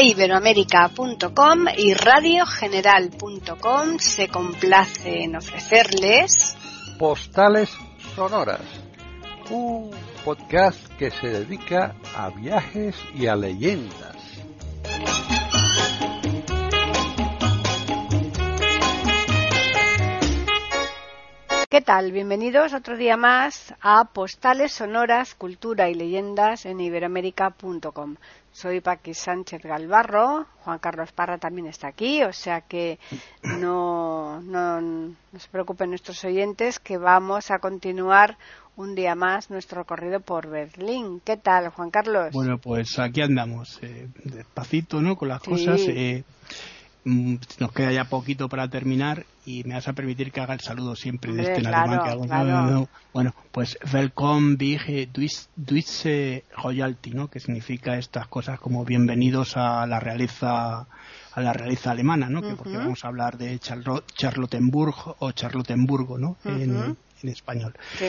eiberoamerica.com y radiogeneral.com se complace en ofrecerles Postales Sonoras, un podcast que se dedica a viajes y a leyendas. ¿Qué tal? Bienvenidos otro día más a Postales Sonoras, Cultura y Leyendas en iberoamérica.com. Soy Paqui Sánchez Galvarro, Juan Carlos Parra también está aquí, o sea que no, no, no se preocupen nuestros oyentes que vamos a continuar un día más nuestro recorrido por Berlín. ¿Qué tal, Juan Carlos? Bueno, pues aquí andamos, eh, despacito, ¿no? Con las Sí. cosas. eh, nos queda ya poquito para terminar y me vas a permitir que haga el saludo siempre de este en claro, alemán que hago. claro. No, no, no. Bueno, pues Welcome Big Deutsche Royalty, ¿no? Que significa estas cosas como bienvenidos a la realeza a la realeza alemana, ¿no? Que porque vamos a hablar de Charlo- Charlottenburg o Charlottenburgo, ¿no? en, en español. Sí.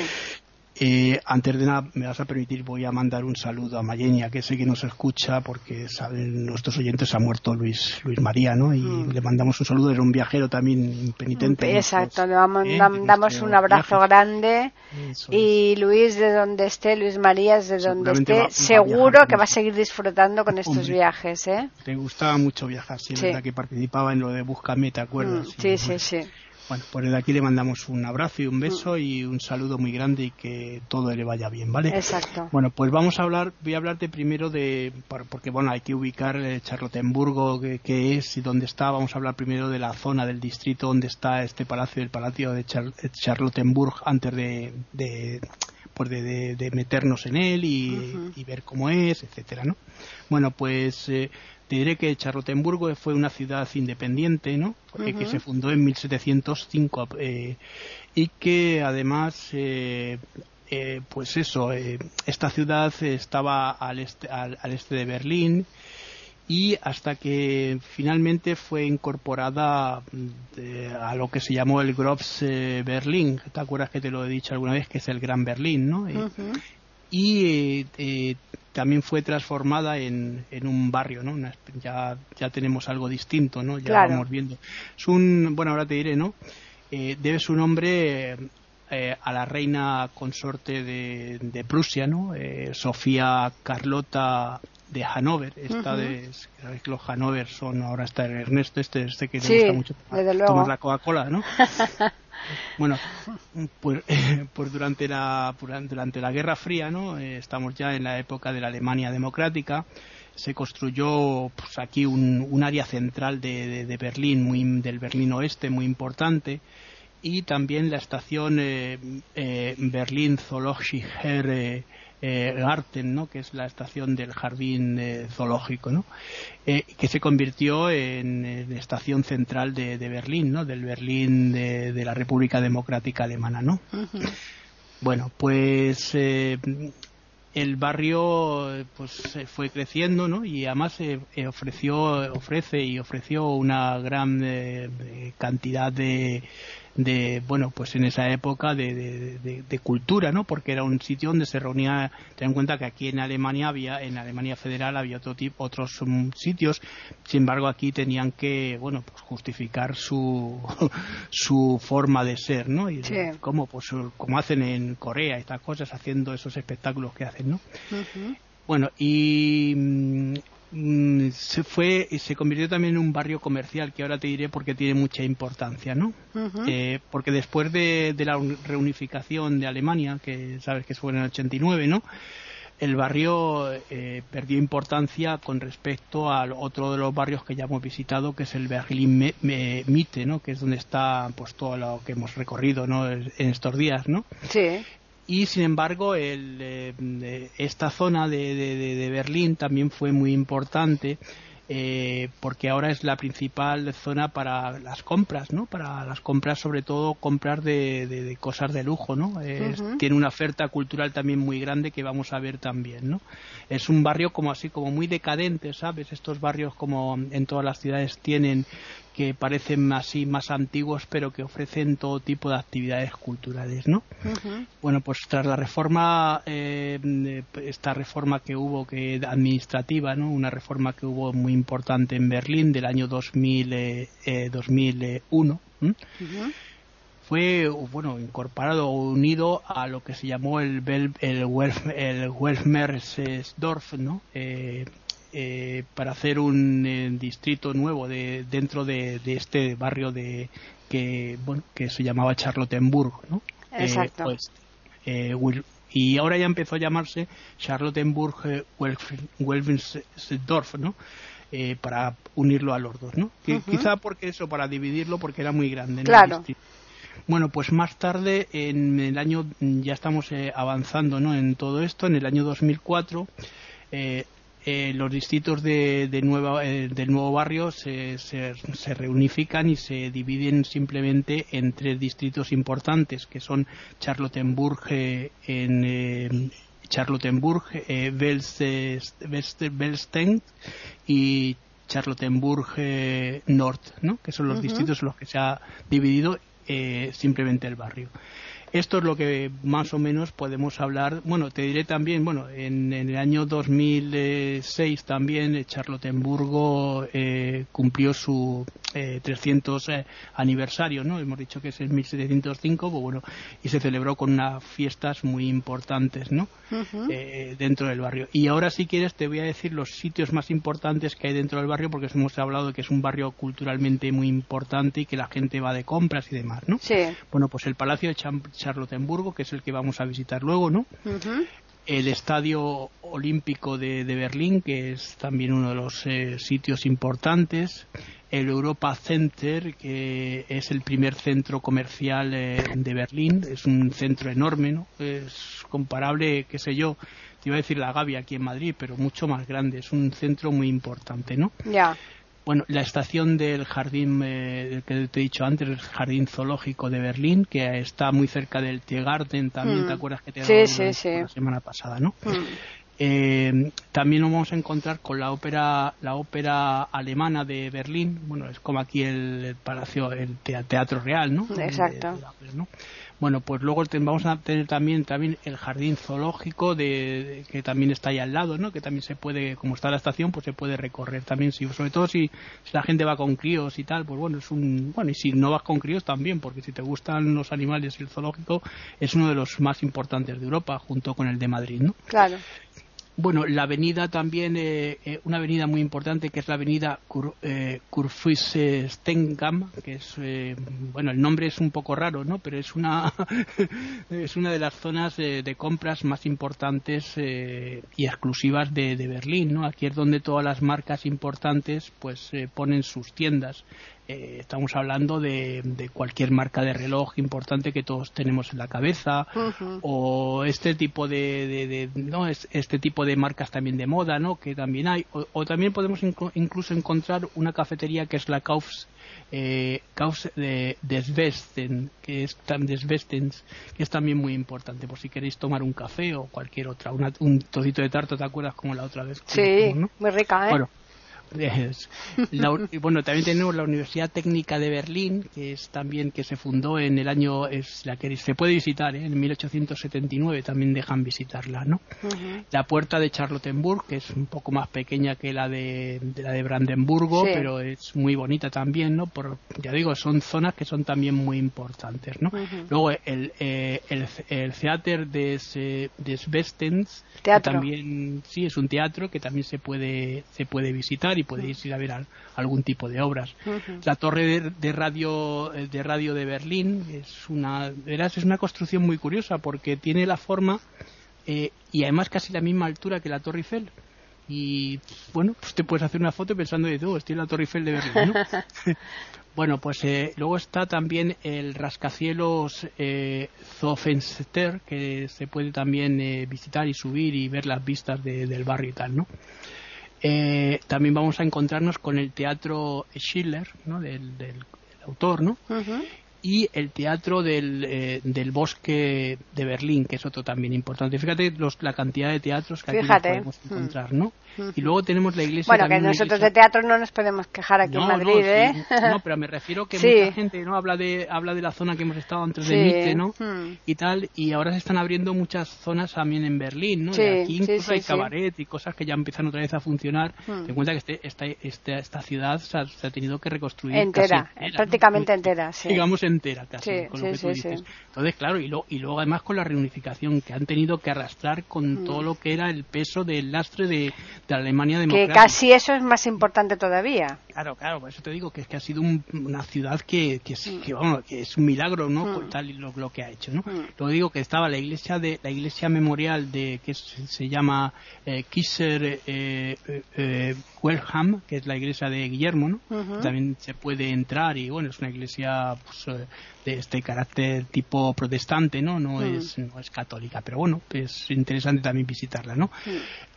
Eh, antes de nada, me vas a permitir, voy a mandar un saludo a Mayenia, que sé que nos escucha, porque saben nuestros oyentes, ha muerto Luis, Luis María, ¿no? Y Mm. le mandamos un saludo, era un viajero también penitente. en Exacto, le eh, damos un abrazo viajes. grande Eso y Luis de donde esté, Luis Marías de donde esté, va- va a viajar seguro que va a seguir disfrutando con estos Hombre. viajes, ¿eh? es. Le gustaba mucho viajar, sí, es Sí. verdad que participaba en lo de Búscame, ¿te acuerdas? Mm, sí, sí, sí. Bueno, pues desde aquí le mandamos un abrazo y un beso Mm. y un saludo muy grande y que todo le vaya bien, ¿vale? Exacto. Bueno, pues vamos a hablar, voy a hablarte primero de, por- porque bueno, hay que ubicar eh, Charlottenburgo, qué qué es y dónde está. Vamos a hablar primero de la zona del distrito donde está este palacio, el palacio de Char- eh, Charlottenburg, antes de, de, pues de, de- de meternos en él y, y ver cómo es, etcétera, ¿no? Bueno, pues eh, te diré que Charlottenburgo fue una ciudad independiente, ¿no? Eh, que se fundó en 1705 eh, y que además eh, eh, pues eso, eh, esta ciudad estaba al este, al, al este de Berlín y hasta que finalmente fue incorporada mm, de- a lo que se llamó el Groves eh, Berlín. ¿Te acuerdas que te lo he dicho alguna vez que es el Gran Berlín, no? Eh, y eh, también fue transformada en, en un barrio, ¿no? Una ya, ya tenemos algo distinto, ¿no? Ya Claro. vamos viendo. Es un, bueno, ahora te diré, ¿no? Eh, debe su nombre eh, a la reina consorte de, de Prusia, ¿no? Eh, Sofía Carlota de Hanover. Esta de, que los Hanover son, ahora está Ernesto, este, este que Sí, le gusta mucho tomar, luego. tomar la Coca-Cola, ¿no? Bueno, pues, pues durante la durante la Guerra Fría, ¿no? Eh, estamos ya en la época de la Alemania democrática. Se construyó pues, aquí un, un área central de, de- de Berlín, muy del Berlín Oeste, muy importante, y también la estación eh, eh, Berlin Zoologischer eh, Garten, ¿no? que es la estación del jardín eh, zoológico, ¿no? Eh, que se convirtió en, en estación central de, de Berlín, ¿no? del Berlín de, de la República Democrática Alemana. ¿no? Bueno, pues el barrio pues fue creciendo, ¿no? Y además eh, ofreció, ofrece y ofreció una gran eh, cantidad de, de, bueno, pues en esa época de, de- de- de cultura, ¿no? Porque era un sitio donde se reunía, ten en cuenta que aquí en Alemania había, en Alemania Federal había otro tipo, otros mm, sitios, sin embargo aquí tenían que, bueno, pues justificar su, su forma de ser, ¿no? Y Sí. como, pues, como hacen en Corea, estas cosas, haciendo esos espectáculos que hacen, ¿no? Bueno, y mm, se fue y se convirtió también en un barrio comercial que ahora te diré porque tiene mucha importancia, ¿no? Eh, porque después de, de la un- reunificación de Alemania, que sabes que fue en el 89, ¿no? El barrio eh, perdió importancia con respecto al otro de los barrios que ya hemos visitado, que es el Me- Me- Mitte, ¿no? Que es donde está pues todo lo que hemos recorrido, ¿no? En estos días, ¿no? Sí. Y sin embargo el, eh, esta zona de, de- de- Berlín también fue muy importante eh, porque ahora es la principal zona para las compras, ¿no? Para las compras, sobre todo compras de, de- cosas de lujo, ¿no? Es- Ujú. Tiene una oferta cultural también muy grande que vamos a ver también, ¿no? Es un barrio como así, como muy decadente, ¿sabes? Estos barrios como en todas las ciudades tienen que parecen así más antiguos, pero que ofrecen todo tipo de actividades culturales, ¿no? Bueno, pues tras la reforma, eh, esta reforma que hubo que administrativa, ¿no? Una reforma que hubo muy importante en Berlín del año 2000, 2001. Fue bueno incorporado o unido a lo que se llamó el, el, el, ¿no? Eh, eh, para hacer un eh, distrito nuevo de, dentro de, este barrio de que bueno que se llamaba Charlottenburg ¿no? Eh, Exacto. Pues, y ahora ya empezó a llamarse Charlottenburg Welfensdorf ¿no? para unirlo a los dos ¿no? quizá porque eso para dividirlo porque era muy grande claro bueno, pues más tarde, en el año, ya estamos avanzando ¿no? en todo esto, en el año 2004, eh, eh, los distritos de, nueva, eh, del nuevo barrio se, se, reunifican y se dividen simplemente en tres distritos importantes, que son Charlottenburg eh, en Charlottenburg, Belsten y Charlottenburg North, ¿no? que son los distritos en los que se ha dividido simplemente el barrio. Esto es lo que más o menos podemos hablar. Bueno, te diré también, bueno, en, el año 2006 también eh, Charlottenburgo eh, cumplió su eh, 300 eh, aniversario, ¿no? Hemos dicho que es el 1705, pues bueno, y se celebró con unas fiestas muy importantes, ¿no? dentro del barrio. Y ahora, si quieres, te voy a decir los sitios más importantes que hay dentro del barrio, porque hemos hablado de que es un barrio culturalmente muy importante y que la gente va de compras y demás, ¿no? Sí. Bueno, pues el Palacio de Charlottenburgo, que es el que vamos a visitar luego, ¿no? El Estadio Olímpico de, Berlín, que es también uno de los eh, sitios importantes. El Europa Center, que es el primer centro comercial eh, de Berlín. Es un centro enorme, ¿no? Es comparable, qué sé yo, te iba a decir la Gavia aquí en Madrid, pero mucho más grande. Es un centro muy importante, ¿no? Ya. Bueno, la estación del jardín eh, que te he dicho antes, el jardín zoológico de Berlín, que está muy cerca del Tiergarten, también, ¿te mm. acuerdas que te sí, la semana pasada, no? Mm. Eh, también nos vamos a encontrar con la ópera, la ópera alemana de Berlín. Bueno, es como aquí el, palacio, el teatro real, ¿no? Exacto. Bueno, pues luego vamos a tener también también el jardín zoológico de, que también está ahí al lado, ¿no? Que también se puede, como está la estación, pues se puede recorrer también, si, sobre todo si, la gente va con críos y tal, pues bueno, es un bueno y si no vas con críos también, porque si te gustan los animales y el zoológico es uno de los más importantes de Europa, junto con el de Madrid, ¿no? Claro. Bueno, la avenida también, eh, eh, una avenida muy importante que es la avenida Kur, eh, Stengam, que es, eh, bueno, el nombre es un poco raro, ¿no? Pero es una, es una de las zonas de compras más importantes y exclusivas de, de, Berlín, ¿no? Aquí es donde todas las marcas importantes, pues, ponen sus tiendas. Eh, estamos hablando de, cualquier marca de reloj importante que todos tenemos en la cabeza o este tipo de, no es este tipo de marcas también de moda no que también hay o, también podemos incluso encontrar una cafetería que es la Kaufs eh, de Desvesten, que es Desvestens, que es también muy importante por si queréis tomar un café o cualquier otra, un trocito de tarta, ¿te acuerdas como la otra vez? Sí, muy rica, ¿eh? bueno, también tenemos la Universidad Técnica de Berlín, que es también que se fundó en el año, es la que se puede visitar, ¿eh? en 1879 también dejan visitarla, ¿no? La puerta de Charlottenburg, que es un poco más pequeña que la de, la de Brandenburgo, pero es muy bonita también, ¿no? Por, ya digo, son zonas que son también muy importantes, ¿no? Luego el, eh, el, el Theater des, des Westens, también sí es un teatro que también se puede se puede visitar y podéis ir a ver algún tipo de obras. La torre de, radio eh, de radio de Berlín es una verás es una construcción muy curiosa porque tiene la forma eh, y además casi la misma altura que la Torre Eiffel y bueno pues te puedes hacer una foto pensando de todo oh, estoy en la Torre Eiffel de Berlín Bueno, pues eh, luego está también el rascacielos eh, Zofenster, que se puede también visitar y subir y ver las vistas del barrio y tal, ¿no? Eh, también vamos a encontrarnos con el teatro Schiller, ¿no? del, autor, ¿no? Y el Teatro del, eh, del Bosque de Berlín, que es otro también importante. Fíjate los, la cantidad de teatros que aquí podemos mm. encontrar, ¿no? Y luego tenemos la iglesia. Bueno, que nosotros de teatro no nos podemos quejar aquí en Madrid, no, ¿eh? no, pero me refiero que mucha gente no habla de habla de la zona que hemos estado antes de Mitte, ¿no? Hmm. Y tal, y ahora se están abriendo muchas zonas también en Berlín, ¿no? y aquí incluso hay cabaret y cosas que ya empiezan otra vez a funcionar. Hmm. Ten cuenta que este, esta, esta, esta ciudad se ha, tenido que reconstruir entera, prácticamente entera, sí. Digamos entera, casi, con lo que tú dices. Entonces, claro, y, lo, y luego además con la reunificación que han tenido que arrastrar con hmm. todo lo que era el peso del lastre de, de Alemania democrática que casi eso es más importante todavía. Claro, claro, por eso te digo que es que ha sido una ciudad que, que, es, mm. que, es un milagro, ¿no? Mm. Tal lo, lo, que ha hecho, ¿no? Mm. Luego digo que estaba la iglesia de la iglesia memorial de que se llama eh, Kisser eh, eh, eh que es la iglesia de Guillermo, ¿no? También se puede entrar y bueno, es una iglesia pues, Euh, de este carácter tipo protestante, ¿no? No, es, no es católica, pero bueno, es interesante también visitarla, ¿no?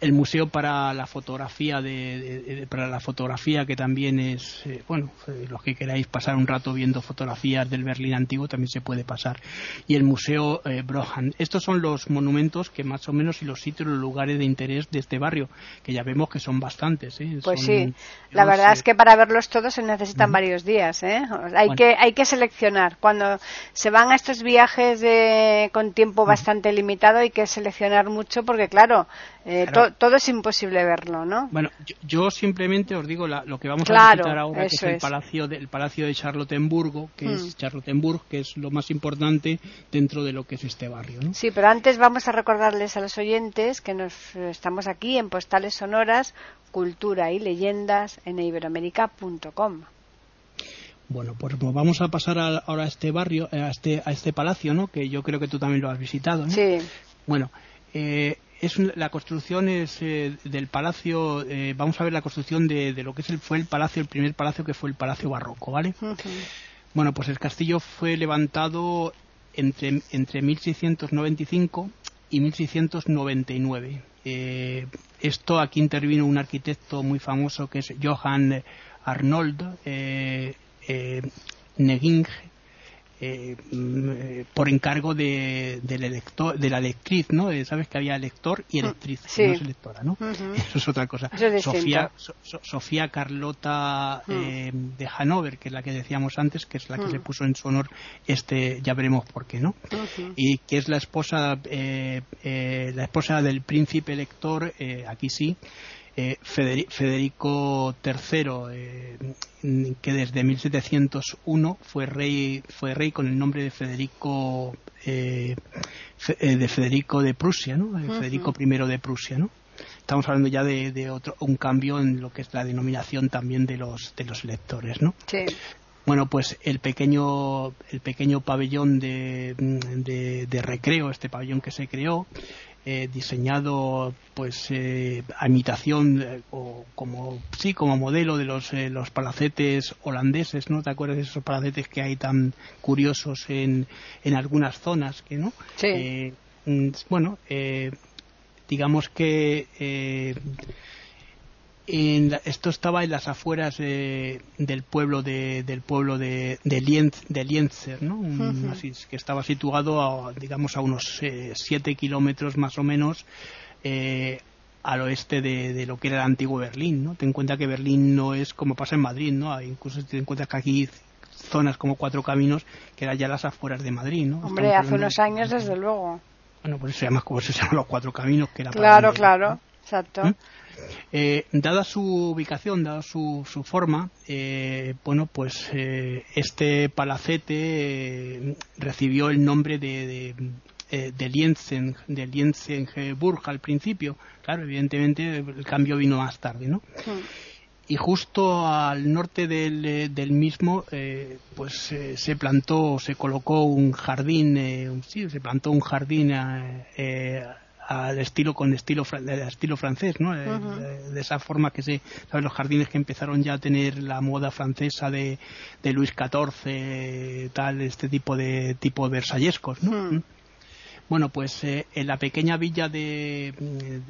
El museo para la fotografía de, para la fotografía que también es, eh, bueno, eh, los que queráis pasar un rato viendo fotografías del Berlín antiguo también se puede pasar. Y el museo Brohan. Estos son los monumentos que más o menos y los sitios, los lugares de interés de este barrio, que ya vemos que son bastantes, ¿eh? Pues sí, la verdad es que para verlos todos se necesitan varios días. ¿eh? Hay, que, hay que seleccionar. Cuando se van a estos viajes de, con tiempo bastante limitado hay que seleccionar mucho porque, claro, eh, todo es imposible verlo, ¿no? Bueno, yo, simplemente os digo lo que vamos a visitar ahora, que es el palacio, de, palacio de Charlottenburgo, que es mm. Charlottenburg, que es lo más importante dentro de lo que es este barrio. ¿no? Sí, pero antes vamos a recordarles a los oyentes que nos estamos aquí en Postales Sonoras, Cultura y Leyendas en iberoamérica.com. Bueno, pues, pues vamos a pasar ahora a este barrio, a este, a este palacio, ¿no? Que yo creo que tú también lo has visitado, ¿no? Sí. Bueno, eh, es la construcción es eh, del palacio eh, vamos a ver la construcción de, lo que es el, fue el palacio el primer palacio que fue el palacio barroco vale bueno pues el castillo fue levantado entre entre 1695 y 1699 eh, esto aquí intervino un arquitecto muy famoso que es Johann Arnold eh, Neging eh, mm, por encargo de, del elector, de la electriz, ¿no? Eh, sabes que había elector y electriz, no es electora, ¿no? Eso es otra cosa. Sofía, Sofía Carlota mm. eh, de Hanover, que es la que decíamos antes, que es la que se mm. puso en su honor este, ya veremos por qué, ¿no? Y que es la esposa, la esposa del príncipe elector, aquí sí, eh, Federico III, eh, que desde 1701 fue rey, fue rey con el nombre de Federico, eh, de Federico de Prusia, ¿no? Federico I de Prusia, ¿no? Estamos hablando ya de, otro, un cambio en lo que es la denominación también de los, de los electores, ¿no? Sí. Bueno, pues el pequeño, el pequeño pabellón de, de recreo, este pabellón que se creó, eh, diseñado pues eh, a imitación eh, o como sí como modelo de los los palacetes holandeses no te acuerdas de esos palacetes que hay tan curiosos en, en algunas zonas que no sí. Mm, bueno digamos que esto estaba en las afueras del pueblo de, del pueblo de, de, Lienzer, ¿no? que estaba situado a, digamos a unos 7 eh, kilómetros más o menos eh, al oeste de, lo que era el antiguo Berlín, ¿no? Ten en cuenta que Berlín no es como pasa en Madrid, ¿no? Incluso ten en cuenta que aquí zonas como cuatro caminos que eran ya las afueras de Madrid, ¿no? Hombre, hace unos años desde luego. Bueno, pues se llama como se llaman los cuatro caminos que era Claro, claro, exacto. ¿Mm? Eh, dada su ubicación, dada su, su forma, eh, bueno, pues eh, este palacete recibió el nombre de, de, de Lienzen, de Lienzenburg al principio. Claro, evidentemente el cambio vino más tarde, ¿no? y justo al norte del, del mismo pues se plantó se colocó un jardín sí se plantó un jardín al estilo con estilo estilo francés no eh, de, esa forma que se ¿sabes? los jardines que empezaron ya a tener la moda francesa de, de Luis XIV tal este tipo de tipo versallescos no ¿Mm? bueno pues eh, en la pequeña villa de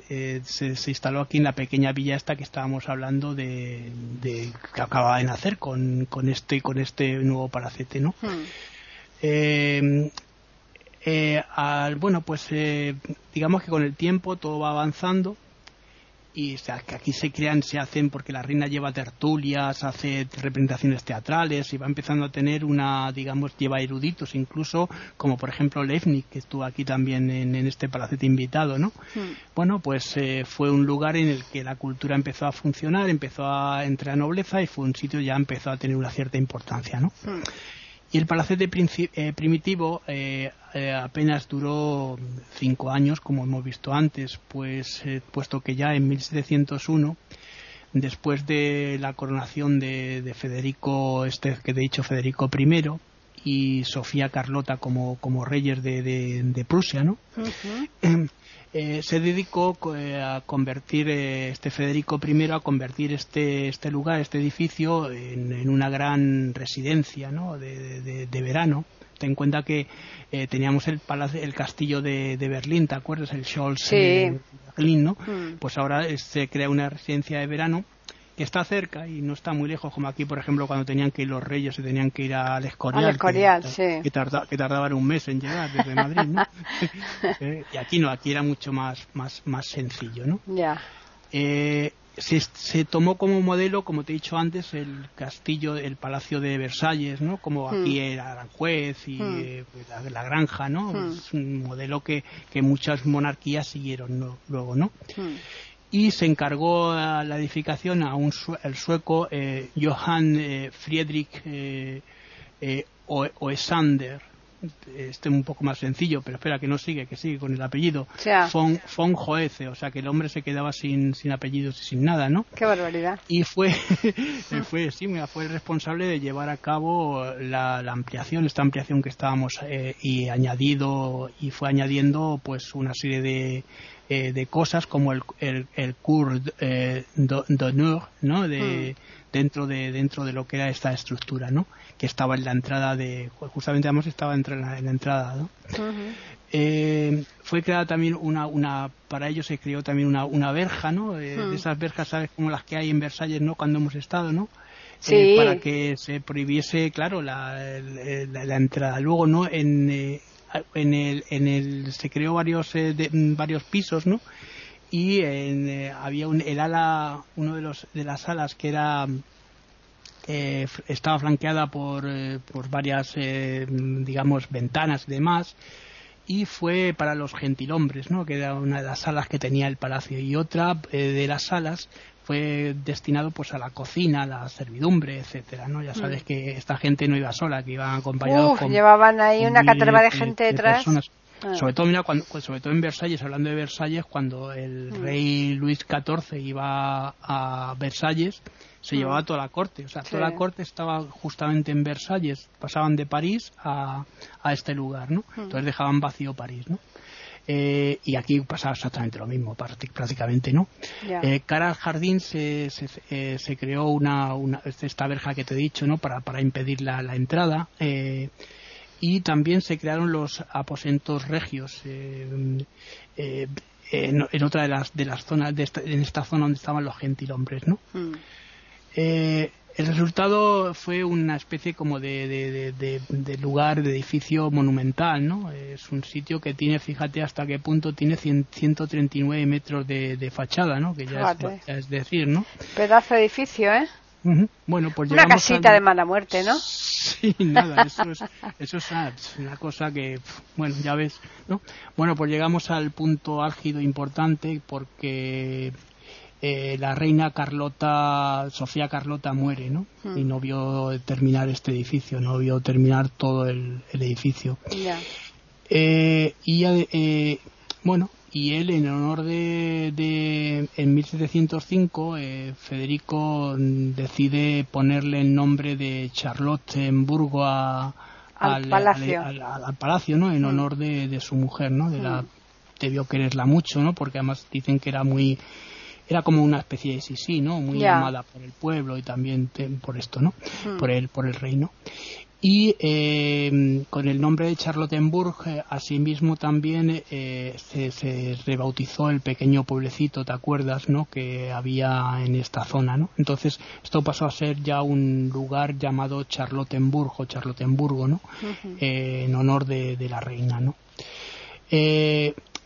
eh, se, instaló aquí en la pequeña villa esta que estábamos hablando de, que acaba de nacer con, con este con este nuevo palacete no ¿Mm? Eh, al, bueno, pues digamos que con el tiempo todo va avanzando y o sea, que aquí se crean, se hacen porque la reina lleva tertulias, hace representaciones teatrales y va empezando a tener una, digamos, lleva eruditos incluso, como por ejemplo Levnik, que estuvo aquí también en, este palacete invitado, ¿no? Hmm. Bueno, pues eh, fue un lugar en el que la cultura empezó a funcionar, empezó a entrar a nobleza y fue un sitio ya empezó a tener una cierta importancia, ¿no? Hmm. Y el palacete eh, primitivo eh, eh, apenas duró cinco años, como hemos visto antes, pues puesto que ya en 1701, después de la coronación de, Federico, este que he dicho Federico I, y Sofía Carlota como, como reyes de, Prusia, ¿no? Eh, se dedicó eh, a convertir eh, este Federico I a convertir este este lugar este edificio en, una gran residencia ¿no? de, verano ten en cuenta que teníamos el palacio, el castillo de, Berlín te acuerdas el Scholz sí. Berlín no mm. pues ahora se crea una residencia de verano que está cerca y no está muy lejos, como aquí, por ejemplo, cuando tenían que ir los reyes, se tenían que ir al Escorial. Al Escorial, que, sí. Que, tardaban un mes en llegar desde Madrid, ¿no? Eh, y aquí no, aquí era mucho más, más, más sencillo, ¿no? Ya. Eh, se, tomó como modelo, como te he dicho antes, el castillo, el palacio de Versalles, ¿no? Como hmm. aquí era Aranjuez y hmm. eh, la, granja, ¿no? Hmm. Es un modelo que, que muchas monarquías siguieron luego, ¿no? Y se encargó a la edificación a un el sueco eh, Johann eh, Friedrich eh, eh Oesander este un poco más sencillo, pero espera que no sigue, que sigue con el apellido. von, von Joece, o sea que el hombre se quedaba sin, sin apellidos y sin nada, ¿no? Qué barbaridad. Y fue, fue, sí, fue el responsable de llevar a cabo la, ampliación, esta ampliación que estábamos y añadido, y fue añadiendo pues una serie de, eh, de cosas como el, el, el cours eh, d'honneur, ¿no? De, hmm. dentro de dentro de lo que era esta estructura, ¿no? Que estaba en la entrada de justamente además estaba en la, en la entrada, ¿no? eh, fue creada también una, una para ello se creó también una, una verja, ¿no? Eh, de hmm. esas verjas, ¿sabes? Como las que hay en Versalles, ¿no? Cuando hemos estado, ¿no? Sí. para que se prohibiese, claro, la, la, la entrada. Luego, ¿no? En, en el, en el se creó varios eh, varios pisos, ¿no? Y eh, había un, el ala, uno de los de las alas que era eh, estaba flanqueada por, por varias, digamos, ventanas y demás y fue para los gentilhombres, ¿no? que era una de las salas que tenía el palacio y otra de las salas fue destinado pues a la cocina, a la servidumbre, etcétera, ¿no? Ya mm. sabes que esta gente no iba sola, que iban acompañados con llevaban ahí una caterva de gente detrás. Ah. Sobre todo, mira, cuando, pues, sobre todo en Versalles, hablando de Versalles, cuando el mm. rey Luis XIV iba a Versalles, se mm. llevaba toda la corte. O sea, toda la corte estaba justamente en Versalles. Pasaban de París a, a este lugar, ¿no? Entonces dejaban vacío París, ¿no? Eh, y aquí pasaba exactamente lo mismo, prácticamente, ¿no? Eh, cara al jardín se, se, eh, se creó una, una, esta verja que te he dicho, ¿no? Para, para impedir la, la entrada. Eh, y también se crearon los aposentos regios. En, en, otra de las, de las zonas, de esta, en esta zona donde estaban los gentilhombres, ¿no? Mm. El resultado fue una especie como de, de, lugar, de edificio monumental, ¿no? Es un sitio que tiene, fíjate hasta qué punto tiene 139 metros de, fachada, ¿no? Que ya es, decir, ¿no? Pedazo de edificio, ¿eh? Bueno, pues Una casita de mala muerte, ¿no? Sí, nada, eso es, eso es una cosa que, bueno, ya ves, ¿no? Bueno, pues llegamos al punto álgido importante porque eh, la reina Carlota, Sofía Carlota muere, ¿no? Hmm. Y no vio terminar este edificio, no vio terminar todo el, edificio. Eh, y eh, bueno, y él en honor de, de en 1705 Federico decide ponerle el nombre de Charlotte en Burgo al, palacio, al, palacio, ¿no? En hmm. honor de, su mujer, ¿no? De la hmm. debió quererla mucho, ¿no? Porque además dicen que era muy era como una especie de sí ¿no? Muy amada por el pueblo y también por esto, ¿no? Hmm. Por el por el reino. y eh, con el nombre de Charlottenburg, eh, asimismo también eh, se, rebautizó el pequeño pueblecito, ¿te acuerdas, no? Que había en esta zona, ¿no? Entonces esto pasó a ser ya un lugar llamado Charlottenburg o Charlottenburgo, ¿no? en honor de, de, la reina, ¿no?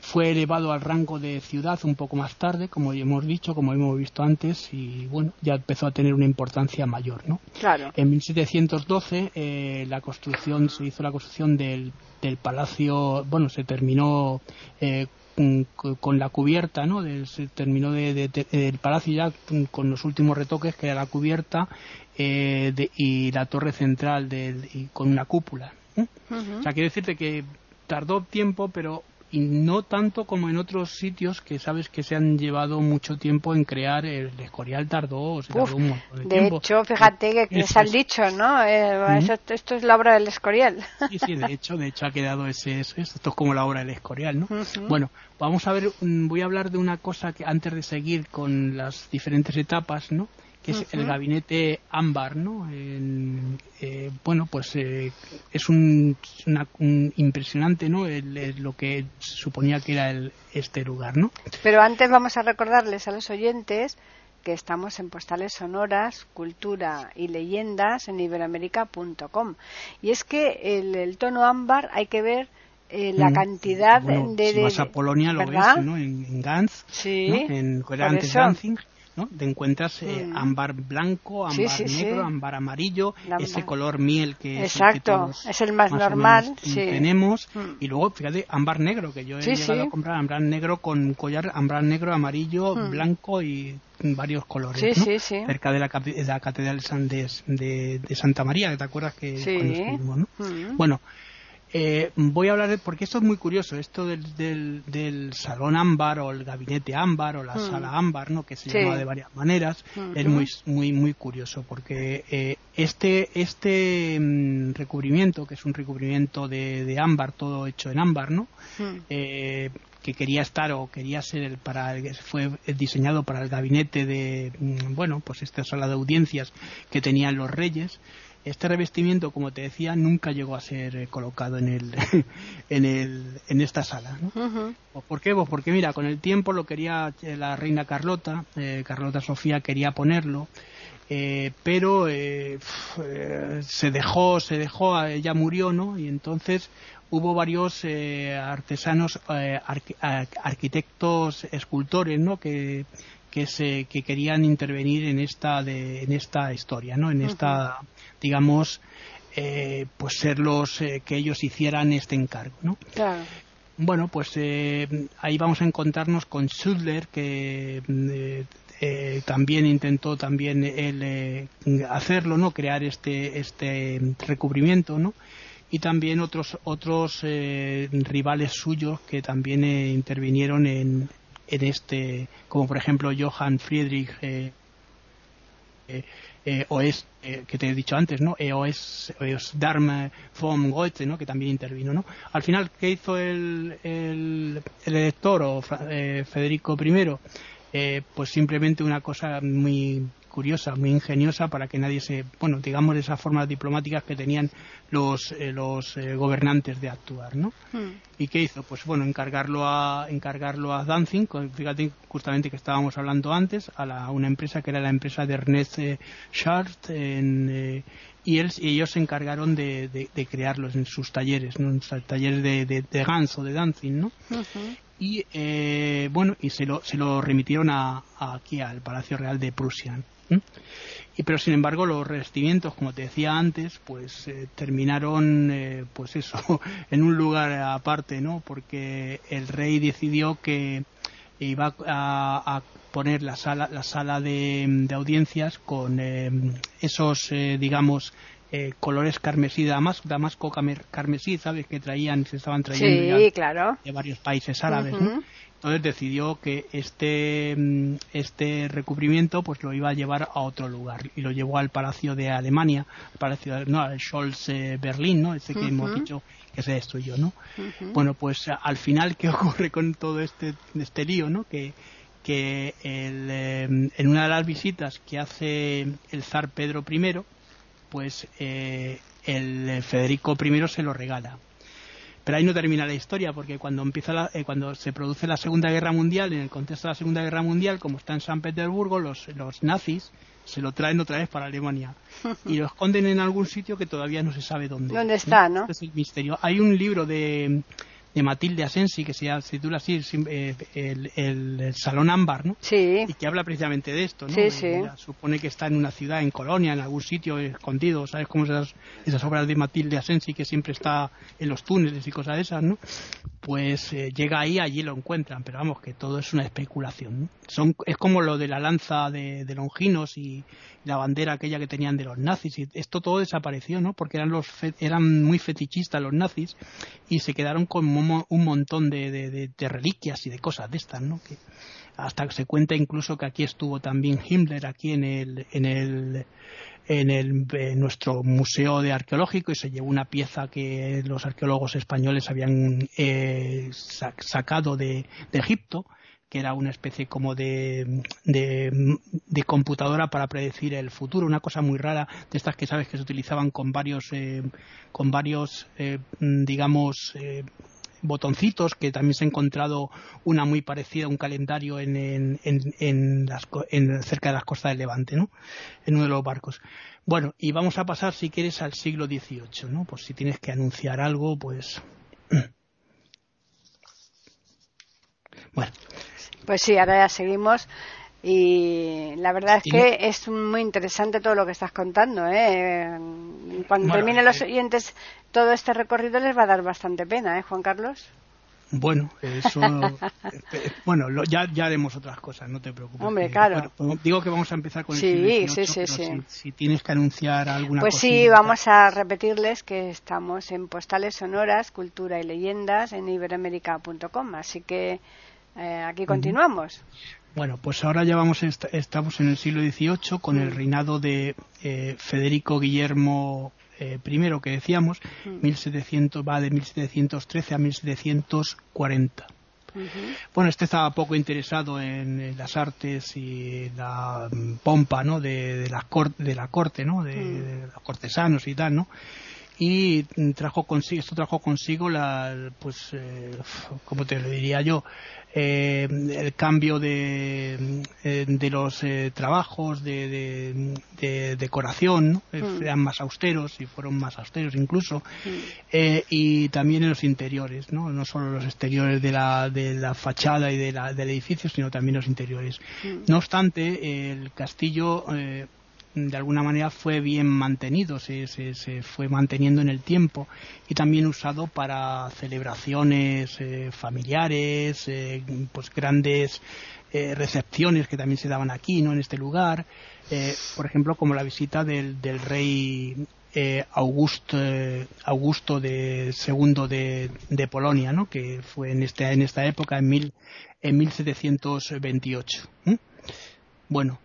Fue elevado al rango de ciudad un poco más tarde, como hemos dicho, como hemos visto antes, y bueno, ya empezó a tener una importancia mayor, ¿no? Claro. En 1712 eh, la construcción se hizo la construcción del, del palacio, bueno, se terminó eh, con la cubierta, ¿no? se terminó de, el palacio ya con los últimos retoques que era la cubierta eh, y la torre central y con una cúpula. O sea, quiero decirte que tardó tiempo, pero y no tanto como en otros sitios que sabes que se han llevado mucho tiempo en crear el Escorial tardó, de, hecho fíjate que les han dicho no eh, esto, es la obra del Escorial. Sí sí de hecho de hecho ha quedado ese, esto es como la obra del Escorial no bueno vamos a ver mm, voy a hablar de una cosa que antes de seguir con las diferentes etapas no que es el gabinete ámbar, ¿no? Eh, bueno, pues eh, es un, impresionante, ¿no? lo que suponía que era el, este lugar, ¿no? Pero antes vamos a recordarles a los oyentes que estamos en postales sonoras, cultura y leyendas en iberoamérica.com. Y es que el, tono ámbar hay que ver eh, la cantidad de, Si vas a Polonia lo ves, ¿no? En, Gans, sí, en antes Dancing, ¿no? Te encuentras eh, mm. ámbar blanco, ámbar negro, ámbar amarillo, ese color miel que, Exacto, es el más, normal. Tenemos, mm. y luego, fíjate, ámbar negro, que yo he llegado a comprar ámbar negro con collar, ámbar negro, amarillo, mm. blanco y varios colores, ¿no? cerca de la, la Catedral de, de, Santa María, te acuerdas que cuando estuvimos, ¿no? Bueno, eh, voy a hablar de, porque esto es muy curioso, esto del, del, salón ámbar o el gabinete ámbar o la mm. sala ámbar, ¿no? que se llama de varias maneras, es muy, muy, muy curioso porque eh, este, este mm, recubrimiento, que es un recubrimiento de, ámbar, todo hecho en ámbar, ¿no? Mm. Eh, que quería estar o quería ser el para fue diseñado para el gabinete de bueno pues esta sala de audiencias que tenían los reyes este revestimiento, como te decía, nunca llegó a ser eh, colocado en el, en, el, en esta sala. ¿no? ¿Por qué? Pues porque mira, con el tiempo lo quería eh, la reina Carlota, eh, Carlota Sofía quería ponerlo, pero se dejó, se dejó, ella murió, ¿no? Y entonces hubo varios artesanos, arquitectos, escultores, ¿no? Que, que se que querían intervenir en esta de, en esta historia no en esta digamos, eh, pues ser los eh, que ellos hicieran este encargo, ¿no? Claro. Bueno, pues eh, ahí vamos a encontrarnos con Sudler, que también intentó también él hacerlo, ¿no? Crear este este recubrimiento, ¿no? Y también otros otros rivales suyos que también intervinieron en, en este, como por ejemplo Johann Friedrich eh, o es eh, que te he dicho antes, ¿no? Eh, o es, Dharma von Goethe, ¿no? Que también intervino, ¿no? Al final, ¿qué hizo el, el, el elector o Federico I? pues simplemente una cosa muy curiosa, muy ingeniosa para que nadie se, bueno, digamos esas formas diplomáticas que tenían los, eh, los eh, gobernantes de actuar, ¿no? Hmm. ¿Y qué hizo? Pues bueno, encargarlo a, encargarlo a Danzig, fíjate justamente que estábamos hablando antes, a la, una empresa que era la empresa de Ernest eh, Schart, en, y, él, ellos se encargaron de, de, crearlos en sus talleres, ¿no? en sus talleres de, de, de Gans o de Danzig, ¿no? Y bueno, y se lo, se lo remitieron a, aquí al Palacio Real de Prusia. Y pero sin embargo los revestimientos, como te decía antes, pues eh, terminaron, eh, pues eso, en un lugar aparte, ¿no? Porque el rey decidió que iba a, poner la sala, la sala de, audiencias con eh, esos, digamos, colores carmesí, damasco, damasco carmesí, ¿sabes? Que traían, se estaban trayendo de varios países árabes, ¿no? Entonces decidió que este, mm, este recubrimiento pues lo iba a llevar a otro lugar y lo llevó al Palacio de Alemania, al Palacio no, al Scholz eh, Berlín, ¿no? Ese que hemos dicho que se destruyó, ¿no? Bueno, pues al final, ¿qué ocurre con todo este, este lío, ¿no? Que, que em, en una de las visitas que hace el zar Pedro I, pues eh, el Federico I se lo regala. Pero ahí no termina la historia, porque cuando empieza eh, cuando se produce la Segunda Guerra Mundial, en el contexto de la Segunda Guerra Mundial, como está en San Petersburgo, los, los nazis se lo traen otra vez para Alemania y lo esconden en algún sitio que todavía no se sabe dónde. ¿Dónde está, no? Es el misterio. Hay un libro de de Matilde Asensi, que se, titula así eh, el, Salón Ámbar, ¿no? Sí. Y que habla precisamente de esto, ¿no? Sí, sí. supone que está en una ciudad, en Colonia, en algún sitio escondido, ¿sabes cómo esas, esas obras de Matilde Asensi que siempre está en los túneles y cosas de esas, ¿no? Pues eh, llega ahí, allí lo encuentran, pero vamos, que todo es una especulación, ¿no? Son, es como lo de la lanza de, de Longinos y la bandera aquella que tenían de los nazis, y esto todo desapareció, ¿no? Porque eran, los eran muy fetichistas los nazis y se quedaron con un montón de, reliquias y de cosas de estas, ¿no? Que hasta se cuenta incluso que aquí estuvo también Himmler, aquí en el, en el, en el nuestro museo de arqueológico y se llevó una pieza que los arqueólogos españoles habían eh, sacado de, Egipto que era una especie como de, de, computadora para predecir el futuro, una cosa muy rara de estas que sabes que se utilizaban con varios, eh, con varios, eh, digamos, botoncitos, que también se ha encontrado una muy parecida, un calendario en, en, en, en, cerca de las costas del Levante, ¿no? En uno de los barcos. Bueno, y vamos a pasar, si quieres, al siglo XVIII, ¿no? Pues si tienes que anunciar algo, pues... Bueno. Pues sí, ahora ya seguimos. Y la verdad es que es muy interesante todo lo que estás contando. ¿eh? Cuando terminen los oyentes todo este recorrido les va a dar bastante pena, ¿eh, Juan Carlos? Bueno, eso. Eh, bueno, ya, ya haremos otras cosas, no te preocupes. Hombre, claro. Pues, digo que vamos a empezar con sí, el sí, sí, sí. Si, tienes que anunciar alguna Pues sí, vamos a repetirles que estamos en Postales Sonoras, Cultura y Leyendas en iberoamérica.com. Así que eh, aquí continuamos. Bueno, pues ahora ya vamos, estamos en el siglo XVIII con el reinado de eh, Federico Guillermo eh, primero que decíamos, 1700, va de 1713 a 1740. Bueno, este estaba poco interesado en, las artes y la mm, pompa, ¿no? De, la, corte, de la corte, ¿no? De, los cortesanos y tal, ¿no? Y trajo consigo, esto trajo consigo la, pues, eh, como te lo diría yo, eh, el cambio de, eh, de los eh, trabajos de, decoración, mm. eran más austeros y fueron más austeros incluso, mm. y también en los interiores, ¿no? no solo los exteriores de la, de la fachada y de la, del edificio, sino también los interiores. Mm. No obstante, el castillo de alguna manera fue bien mantenido, se, se, fue manteniendo en el tiempo y también usado para celebraciones eh, familiares, eh, pues grandes eh, recepciones que también se daban aquí, ¿no? En este lugar, por ejemplo, como la visita del, del rey Augusto, Augusto de segundo de, de, Polonia, ¿no? Que fue en esta en esta época en mil en 1728. Bueno.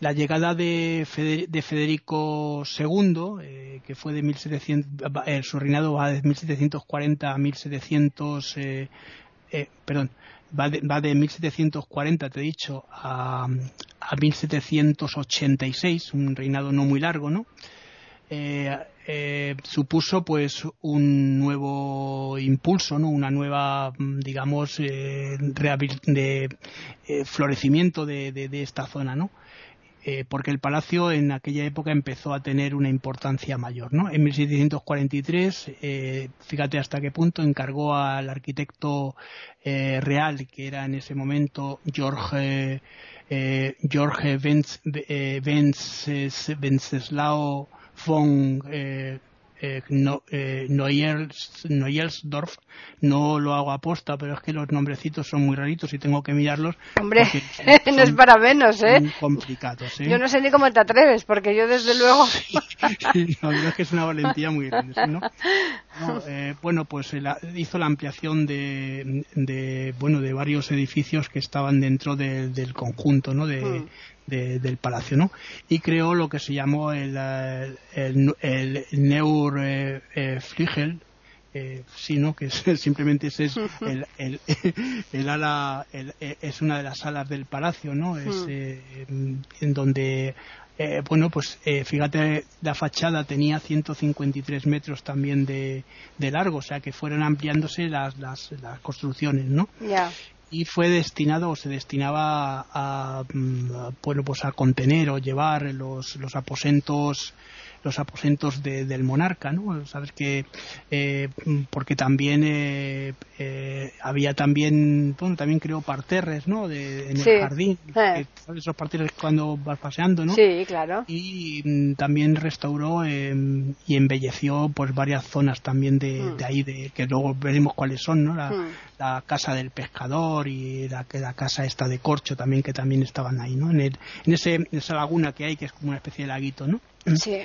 La llegada de, Federico II, eh, que fue de 1700, eh, su reinado va de 1740 a 1700, eh, perdón, va de, va de 1740, te he dicho, a, a 1786, un reinado no muy largo, ¿no? supuso pues un nuevo impulso, ¿no? una nueva, digamos, de, florecimiento de, de, esta zona, ¿no? Eh, porque el palacio en aquella época empezó a tener una importancia mayor. ¿no? En 1743, eh, fíjate hasta qué punto, encargó al arquitecto eh, real, que era en ese momento George, George Wenceslao von eh, no, eh, Noyelsdorf, no lo hago aposta, pero es que los nombrecitos son muy raritos y tengo que mirarlos. Hombre, no es para menos, ¿eh? complicados, ¿eh? Yo no sé ni cómo te atreves, porque yo desde luego... no, es que es una valentía muy grande, ¿no? Eh, bueno, pues hizo la ampliación de, de, bueno, de varios edificios que estaban dentro del conjunto, ¿no? De, mm del palacio, ¿no? Y creó lo que se llamó el, eh, el, el Neur eh, eh, eh, sino que simplemente ese es el, el, el ala, es una de las salas del palacio, ¿no? Es en donde eh, bueno, pues eh, fíjate, la fachada tenía 153 metros también de, largo, o sea que fueron ampliándose las, las, las construcciones, ¿no? Ya. Y fue destinado o se destinaba a, mm, bueno, pues a contener o llevar los, los aposentos los aposentos del monarca, ¿no? Sabes que eh, porque también eh, eh, había también, bueno, también creó parterres, ¿no? De, en el jardín, esos parterres cuando vas paseando, ¿no? Sí, claro. Y mm, también restauró y embelleció pues varias zonas también de, mm. ahí, de que luego veremos cuáles son, ¿no? La, mm. Casa del pescador y la, la, casa esta de corcho también que también estaban ahí, ¿no? En, el, en, ese, en esa laguna que hay que es como una especie de laguito, ¿no? Sí.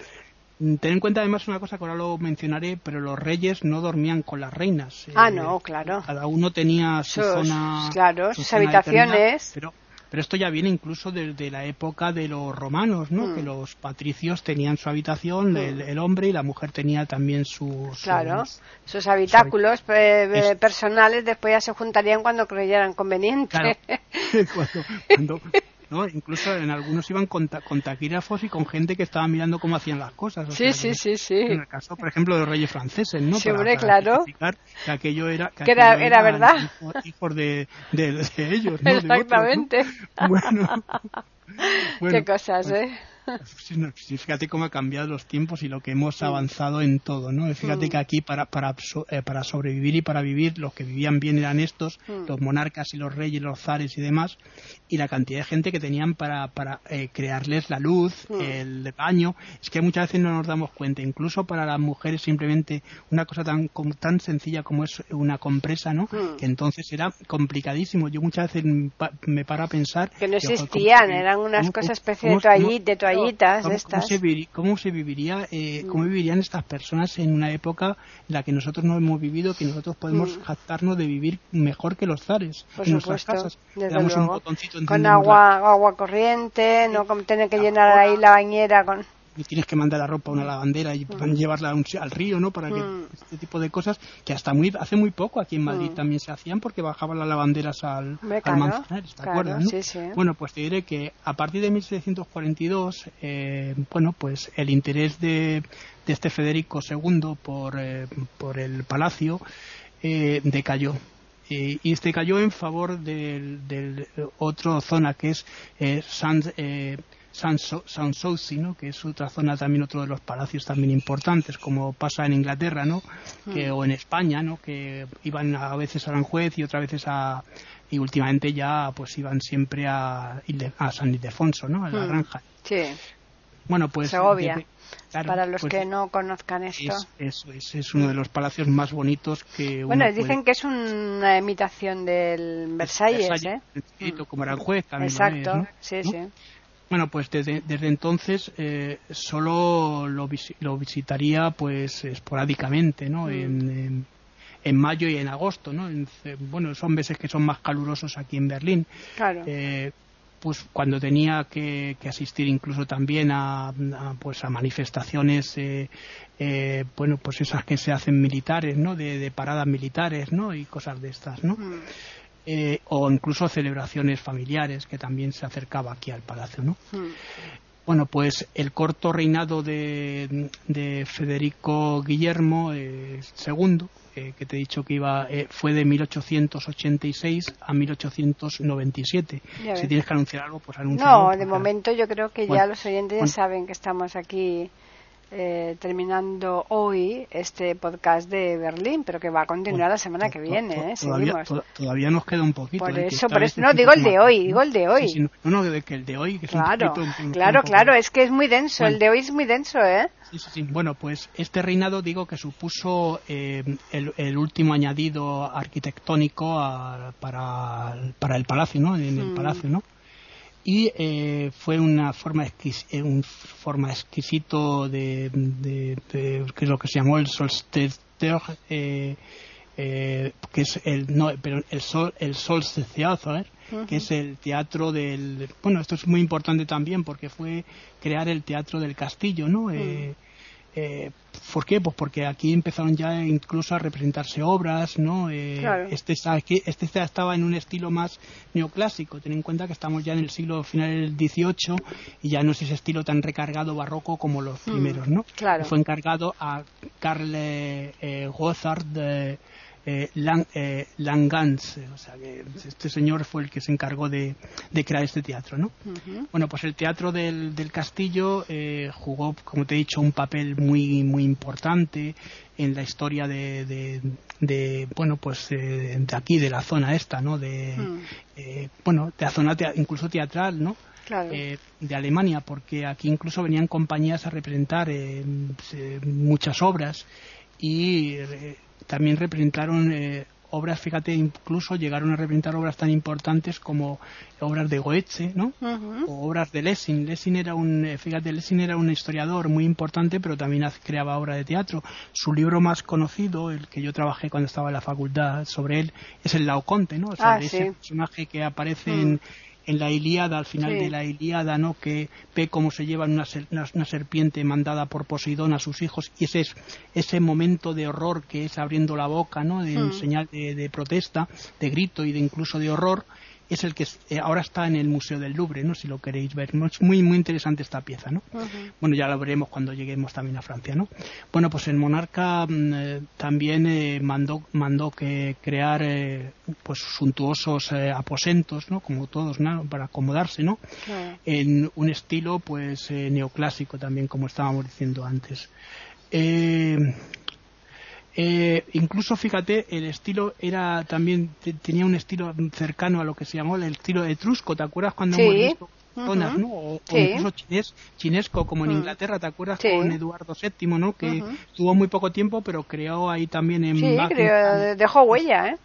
Mm, ten en cuenta además una cosa que ahora lo mencionaré, pero los reyes no dormían con las reinas. Ah, no, claro. Cada uno tenía su zona. Claro, sus habitaciones. Pero, pero esto ya viene incluso desde la época de los romanos, ¿no? Mm. Que los patricios tenían su habitación, mm. el, hombre y la mujer tenía también sus. Claro, sus, habitáculos personales después ya se juntarían cuando creyeran conveniente. Claro. cuando Incluso en algunos iban con, taquígrafos y con gente que estaba mirando cómo hacían las cosas. sí, sí, sí, sí. En el caso, por ejemplo, de los reyes franceses, ¿no? Sí, claro. Que aquello era... Que, era, era verdad. Hijos, de, de, ellos, ¿no? Exactamente. Bueno, Qué cosas, ¿eh? Fíjate cómo ha cambiado los tiempos y lo que hemos avanzado en todo, ¿no? Fíjate que aquí para, para, eh, para sobrevivir y para vivir, los que vivían bien eran estos, los monarcas y los reyes, los zares y demás, y la cantidad de gente que tenían para, para eh, crearles la luz, el baño, es que muchas veces no nos damos cuenta, incluso para las mujeres simplemente una cosa tan, tan sencilla como es una compresa, ¿no? Que entonces era complicadísimo. Yo muchas veces me paro a pensar... Que no existían, eran unas cosas especie de toallitas ¿Cómo, se, viviría, eh, cómo mm. vivirían estas personas en una época en la que nosotros no hemos vivido, que nosotros podemos mm. jactarnos de vivir mejor que los zares en nuestras casas? con agua, agua corriente, no tener que llenar ahí la bañera con y tienes que mandar la ropa a una lavandera y mm. llevarla al río, ¿no? Para que mm. este tipo de cosas que hasta muy hace muy poco aquí en Madrid mm. también se hacían porque bajaban las lavanderas al, Manzanares, ¿te acuerdas? Bueno, pues te diré que a partir de 1742, eh, bueno, pues el interés de, de este Federico II por, eh, por el palacio eh, decayó. y este cayó en favor del, del otro zona que es San, Souci, ¿no? que es otra zona también otro de los palacios también importantes como pasa en Inglaterra ¿no? que, o en España ¿no? que iban a veces a Aranjuez y otras veces a y últimamente ya pues iban siempre a, a San Ildefonso ¿no? a la granja sí. bueno pues Segovia para los pues que no conozcan esto. Es, es, es, uno de los palacios más bonitos que. Bueno, dicen que es una imitación del Versalles, Versalles ¿eh? Como Aranjuez también. Exacto, sí, sí. Bueno, pues desde, desde entonces eh, solo lo, lo, visitaría pues esporádicamente, ¿no? Mm. En, en, mayo y en agosto, ¿no? bueno, son meses que son más calurosos aquí en Berlín. Claro. Eh, pues cuando tenía que, asistir incluso también a, pues a manifestaciones eh, eh, bueno pues esas que se hacen militares no de, de, paradas militares no y cosas de estas no mm. Eh, o incluso celebraciones familiares que también se acercaba aquí al palacio, ¿no? Hmm. Bueno, pues el corto reinado de, Federico Guillermo II, eh, que te he dicho que iba, eh, fue de 1886 a 1897. Si tienes que anunciar algo, pues anuncia. No, de momento yo creo que ya los oyentes ya saben que estamos aquí eh, terminando hoy este podcast de Berlín, pero que va a continuar la semana que viene. ¿eh? Todavía, nos queda un poquito. Por ¿eh? eso, por eso, no, digo el de hoy, digo el de hoy. no, no, de que el de hoy. Que claro, claro, claro, es que es muy denso, el de hoy es muy denso, ¿eh? Sí, sí, sí. Bueno, pues este reinado digo que supuso eh, el, último añadido arquitectónico para, para el palacio, ¿no? En el mm. palacio, ¿no? Y eh, fue una forma, eh, un forma exquisito de, de, de, lo que se llamó el solstice eh, eh, que es el no pero el sol el solstice theater que es el teatro del bueno esto es muy importante también porque fue crear el teatro del castillo no eh, eh, ¿Por qué? Pues porque aquí empezaron ya incluso a representarse obras, ¿no? Eh, este, este estaba en un estilo más neoclásico. Ten en cuenta que estamos ya en el siglo final del XVIII y ya no es ese estilo tan recargado barroco como los mm, primeros, ¿no? Fue encargado a Karl eh, Gozard eh, eh, Langans, o sea que este señor fue el que se encargó de, crear este teatro, ¿no? Bueno, pues el teatro del, castillo eh, jugó, como te he dicho, un papel muy muy importante en la historia de, bueno pues de aquí de la zona esta, ¿no? De mm. bueno de la zona incluso teatral, ¿no? de Alemania, porque aquí incluso venían compañías a representar muchas obras y también representaron eh, obras, fíjate, incluso llegaron a representar obras tan importantes como obras de Goethe, ¿no? O obras de Lessing. Lessing era un, eh, fíjate, Lessing era un historiador muy importante, pero también creaba obra de teatro. Su libro más conocido, el que yo trabajé cuando estaba en la facultad sobre él, es el Laoconte, ¿no? O sea, ah, ese personaje que aparece mm. en en la Ilíada, al final de la Ilíada, ¿no? que ve cómo se llevan una, una, serpiente mandada por Poseidón a sus hijos y ese es ese momento de horror que es abriendo la boca, ¿no? de hmm. señal de, protesta, de grito y de incluso de horror es el que eh, ahora está en el Museo del Louvre, ¿no? Si lo queréis ver. Es muy, muy interesante esta pieza, ¿no? Bueno, ya lo veremos cuando lleguemos también a Francia, ¿no? Bueno, pues el monarca mm, eh, también eh, mandó, mandó que crear pues suntuosos aposentos, ¿no? Como todos, ¿no? Para acomodarse, ¿no? En un estilo, pues, neoclásico también, como estábamos diciendo antes. Eh, incluso, fíjate, el estilo era también, tenía un estilo cercano a lo que se llamó el estilo etrusco, ¿te acuerdas cuando hemos visto zonas, ¿no? O, incluso chinesco, como en Inglaterra, ¿te acuerdas con Eduardo VII, ¿no? Que tuvo muy poco tiempo, pero creó ahí también en... Sí, dejó huella, ¿eh?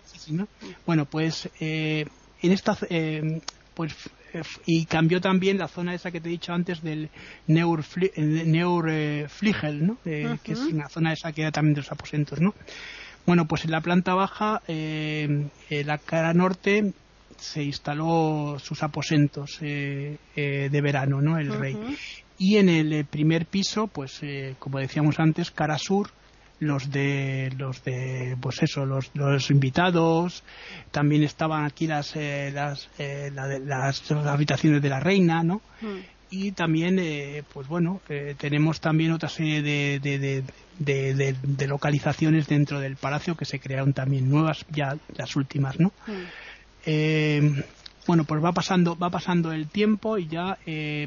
Bueno, pues eh, en esta... Eh, pues y cambió también la zona esa que te he dicho antes del Neurfliegel, eh, ¿no? Eh, que es una zona esa que era también de los aposentos, ¿no? Bueno, pues en la planta baja, eh, en la cara norte, se instaló sus aposentos de verano, ¿no? El rey. Y en el primer piso, pues como decíamos antes, cara sur, los de los de pues eso los, los invitados también estaban aquí las eh, las, eh, las, habitaciones de la reina no mm. y también eh, pues bueno tenemos también otra serie de, de, de, localizaciones dentro del palacio que se crearon también nuevas ya las últimas no mm. bueno pues va pasando va pasando el tiempo y ya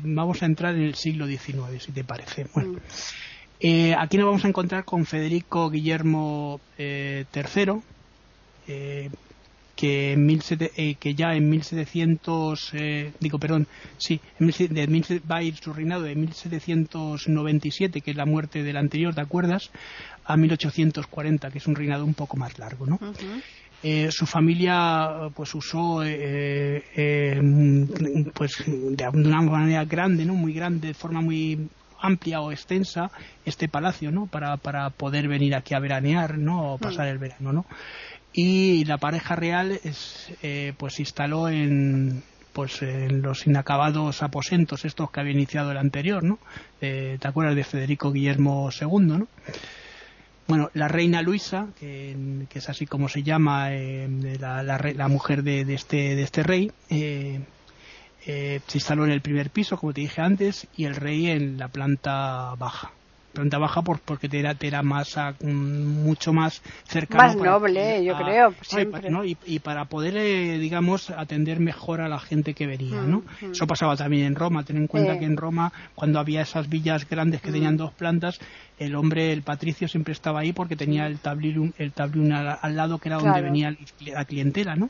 vamos a entrar en el siglo XIX si te parece bueno mm. Eh, aquí nos vamos a encontrar con Federico Guillermo eh, III, eh, que, que ya en 1700, digo, perdón, sí, va a ir su reinado de 1797, que es la muerte del anterior, ¿te acuerdas? A 1840, que es un reinado un poco más largo, ¿no? su familia pues usó pues de una manera grande no muy grande de forma muy amplia o extensa este palacio, ¿no? Para, para poder venir aquí a veranear, ¿no? O pasar el verano, ¿no? Y la pareja real es, eh, pues instaló en, pues en los inacabados aposentos estos que había iniciado el anterior, ¿no? Eh, ¿Te acuerdas de Federico Guillermo II, ¿no? Bueno, la reina Luisa, que, es así como se llama eh, la, la, mujer de, de, este, de este rey, eh, se instaló en el primer piso, como te dije antes, y el rey en la planta baja. Planta baja por, porque te era, te era más, mucho más cercano. Más noble, yo creo. Y, para poder, eh, digamos, atender mejor a la gente que venía. ¿no? Mm, mm. Eso pasaba también en Roma. Ten en cuenta que en Roma, cuando había esas villas grandes que tenían mm. dos plantas, el hombre, el patricio, siempre estaba ahí porque tenía el tablín, el al, lado que era donde venía la clientela. ¿no?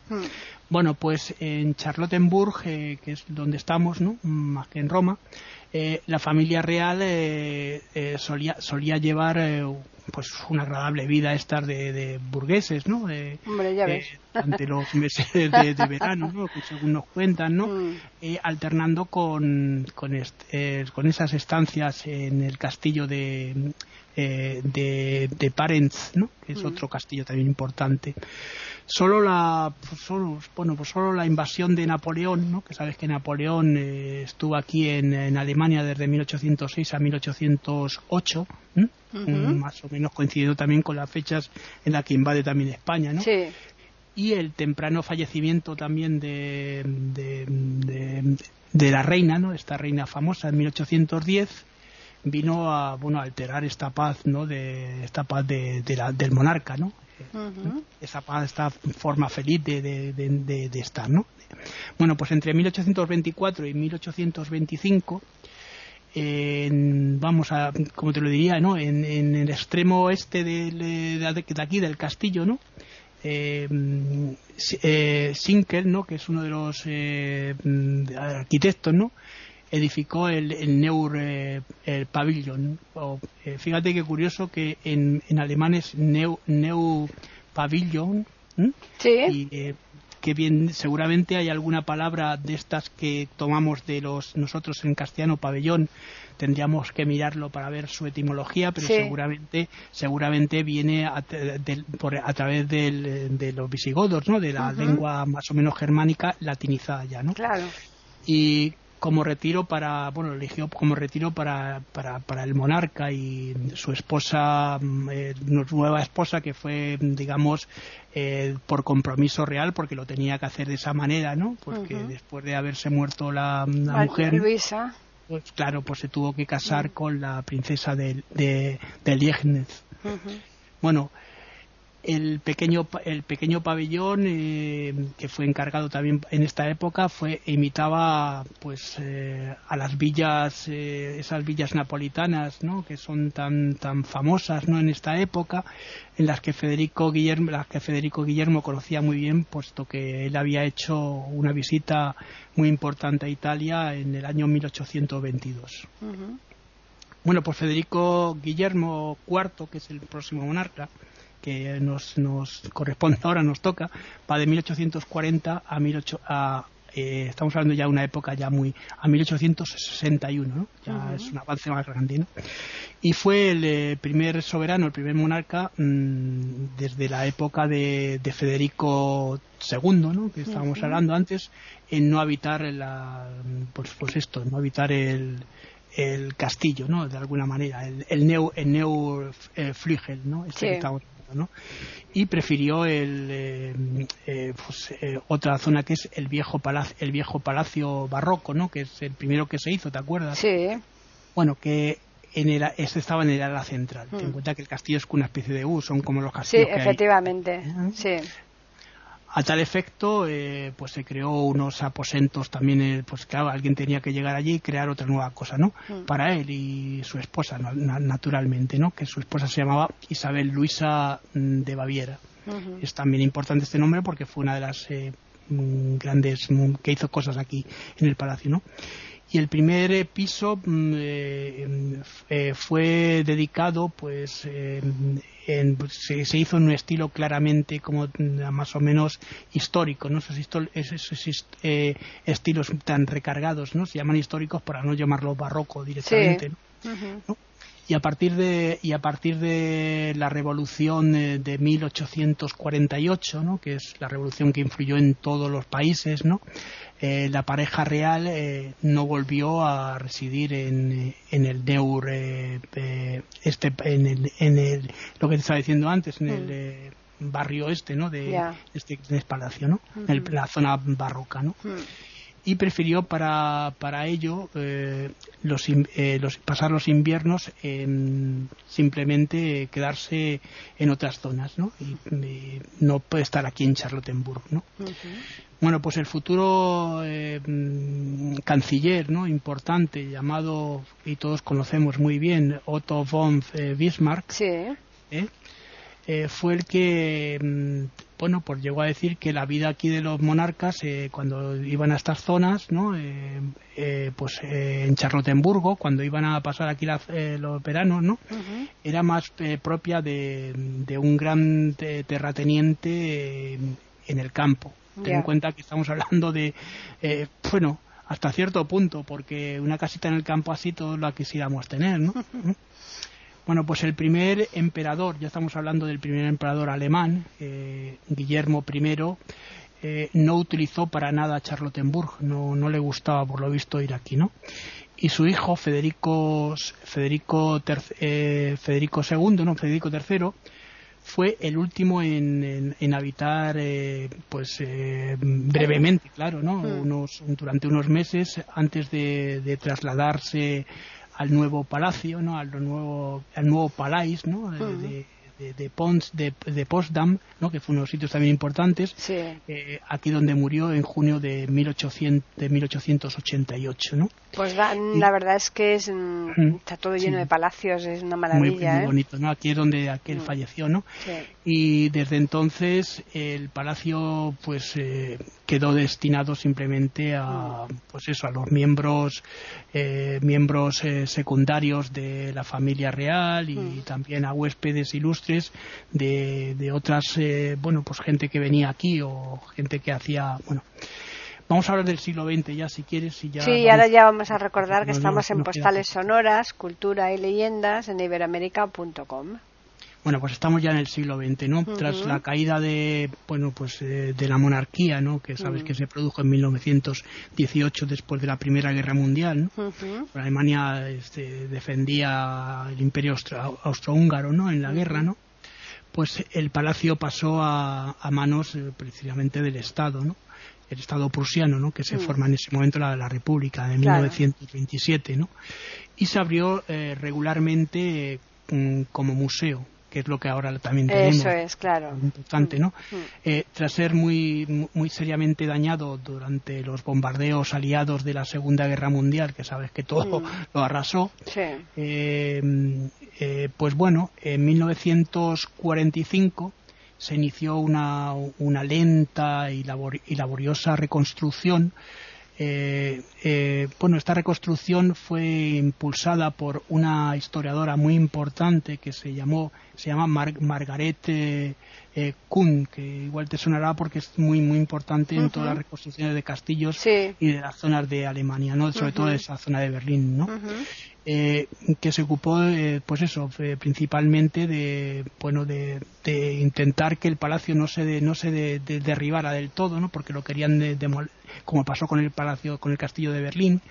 Bueno, pues en Charlottenburg, eh, que es donde estamos, ¿no? más que en Roma, eh, la familia real eh, solía, solía llevar pues una agradable vida estar de, burgueses, ¿no? Hombre, ya ves. Ante los meses de, verano, ¿no? Que según nos cuentan, ¿no? Mm. alternando con, con, con esas estancias en el castillo de, de, de Parents, ¿no? Que es mm. otro castillo también importante. Solo la pues solo, bueno pues solo la invasión de Napoleón ¿no? que sabes que Napoleón eh, estuvo aquí en, Alemania desde 1806 a 1808 mm, más o menos coincidiendo también con las fechas en las que invade también España ¿no? Sí. y el temprano fallecimiento también de, de, la reina no esta reina famosa en 1810 vino a bueno a alterar esta paz no de esta paz de, la, del monarca no esa paz esta forma feliz de, de, estar no bueno pues entre 1824 y 1825 en, vamos a como te lo diría no en, el extremo oeste de, aquí del castillo no eh, eh, Sinkel, ¿no? que es uno de los eh, arquitectos, ¿no? Edificó el, el Neur eh, el pabellón. Eh, fíjate qué curioso que en, en alemán es Neu, Neu Pavillon. Sí. Y, eh, que bien, seguramente hay alguna palabra de estas que tomamos de los nosotros en castellano pabellón tendríamos que mirarlo para ver su etimología pero seguramente seguramente viene a, por, a través de los visigodos no de la lengua más o menos germánica latinizada ya no claro y como retiro para, bueno, eligió como retiro para, para, para el monarca y su esposa, mm, eh, nueva esposa, que fue, digamos, eh, por compromiso real, porque lo tenía que hacer de esa manera, ¿no? Porque después de haberse muerto la, mujer. Luisa. Pues claro, pues se tuvo que casar con la princesa de, de, de Bueno, el pequeño el pequeño pabellón eh, que fue encargado también en esta época fue imitaba pues eh, a las villas eh, esas villas napolitanas ¿no? que son tan tan famosas no en esta época en las que Federico Guillermo las que Federico Guillermo conocía muy bien puesto que él había hecho una visita muy importante a Italia en el año 1822 bueno pues Federico Guillermo IV que es el próximo monarca que nos, nos corresponde ahora, nos toca, va de 1840 a, 18, a eh, estamos hablando ya de una época ya muy a 1861 ¿no? ya es un avance más grande ¿no? y fue el eh, primer soberano el primer monarca mm, desde la época de, de Federico II ¿no? que estábamos hablando antes en no habitar la, pues, pues esto no habitar el el castillo, ¿no? De alguna manera, el, el Neu, el Neu eh, Flügel, ¿no? Este y prefirió el, eh, eh, pues, eh, otra zona que es el viejo palacio, el viejo palacio barroco, ¿no? Que es el primero que se hizo, ¿te acuerdas? Sí. Bueno, que en el, ese estaba en el ala central. Ten en mm. cuenta que el castillo es una especie de U, son como los castillos. Sí, efectivamente. Sí. A tal efecto, eh, pues se creó unos aposentos también, eh, pues claro, alguien tenía que llegar allí y crear otra nueva cosa, ¿no? Mm. Para él y su esposa, naturalmente, ¿no? Que su esposa se llamaba Isabel Luisa mm, de Baviera. Es también importante este nombre porque fue una de las eh, mm, grandes que hizo cosas aquí en el palacio, ¿no? y el primer piso eh, fue dedicado pues se, hizo en un estilo claramente como mm, más o menos histórico no esos, estilos tan recargados no se llaman históricos para no llamarlo barroco directamente y a partir de y a partir de la revolución de 1848 ¿no? que es la revolución que influyó en todos los países no eh, la pareja real eh, no volvió a residir en, en el Neur, eh, este, en, el, en el, lo que te estaba diciendo antes, en el mm. barrio este, ¿no? De este, palacio, ¿no? en la zona barroca, ¿no? Mm y prefirió para, para ello eh, los, eh, los, pasar los inviernos en simplemente quedarse en otras zonas ¿no? y, no puede estar aquí en Charlottenburg ¿no? bueno pues el futuro eh, canciller ¿no? importante llamado y todos conocemos muy bien Otto von Bismarck sí. Fue el que mm, bueno, pues llegó a decir que la vida aquí de los monarcas, eh, cuando iban a estas zonas, ¿no? Eh, eh, pues en Charlottenburgo, cuando iban a pasar aquí los veranos, ¿no? Era más propia de, un gran terrateniente en el campo. Ten en cuenta que estamos hablando de, bueno, hasta cierto punto, porque una casita en el campo así todos la quisiéramos tener, ¿no? Bueno, pues el primer emperador, ya estamos hablando del primer emperador alemán, eh, Guillermo I, eh, no utilizó para nada Charlottenburg, no, no le gustaba por lo visto ir aquí, ¿no? Y su hijo Federico Federico, eh, Federico II, no Federico III, fue el último en, en, habitar, eh, pues eh, brevemente, claro, ¿no? Hmm. Unos, durante unos meses antes de, de, trasladarse al nuevo palacio, ¿no? Al nuevo, al nuevo palais, ¿no? De, Pons, de, de Potsdam, ¿no? que fue unos sitios también importantes, eh, aquí donde murió en junio de, 1800, de 1888. ¿no? Pues la, verdad es que es, mm, está todo lleno de palacios, es una maravilla. Muy, ¿eh? bonito, ¿no? aquí es donde aquel mm. falleció. ¿no? Y desde entonces el palacio pues eh, quedó destinado simplemente a mm. pues eso a los miembros miembros secundarios de la familia real y también a huéspedes ilustres de, de otras, eh, bueno, pues gente que venía aquí o gente que hacía, bueno. Vamos a hablar del siglo XX ya, si quieres. Y ya sí, ahora ya vamos a recordar que estamos en Postales Sonoras, Cultura y Leyendas en iberamérica.com. Bueno, pues estamos ya en el siglo XX, ¿no? Tras la caída de, bueno, pues eh, de la monarquía, ¿no? Que sabes que se produjo en 1918 después de la Primera Guerra Mundial, ¿no? Alemania este, defendía el Imperio austrohúngaro, ¿no? En la guerra, ¿no? Pues el palacio pasó a, manos eh, precisamente del Estado, ¿no? el Estado prusiano, ¿no? que se forma en ese momento la, la República de 1927, ¿no? y se abrió eh, regularmente mm, como museo que es lo que ahora también tenemos. Eso es, claro. Importante, ¿no? Mm, mm. Eh, tras ser muy, muy seriamente dañado durante los bombardeos aliados de la Segunda Guerra Mundial, que sabes que todo mm. lo arrasó, eh, eh, pues bueno, en 1945 se inició una, una lenta y, y laboriosa reconstrucción eh, eh, bueno, esta reconstrucción fue impulsada por una historiadora muy importante que se llamó se llama Margaret eh, Kuhn, que igual te sonará porque es muy muy importante en todas las reconstrucciones de castillos y de las zonas de Alemania, ¿no? sobre todo de esa zona de Berlín, ¿no? Eh, que se ocupó, eh, pues eso, principalmente de, bueno, de, intentar que el palacio no se no se derribara del todo, ¿no? Porque lo querían como pasó con el palacio, con el castillo de Berlín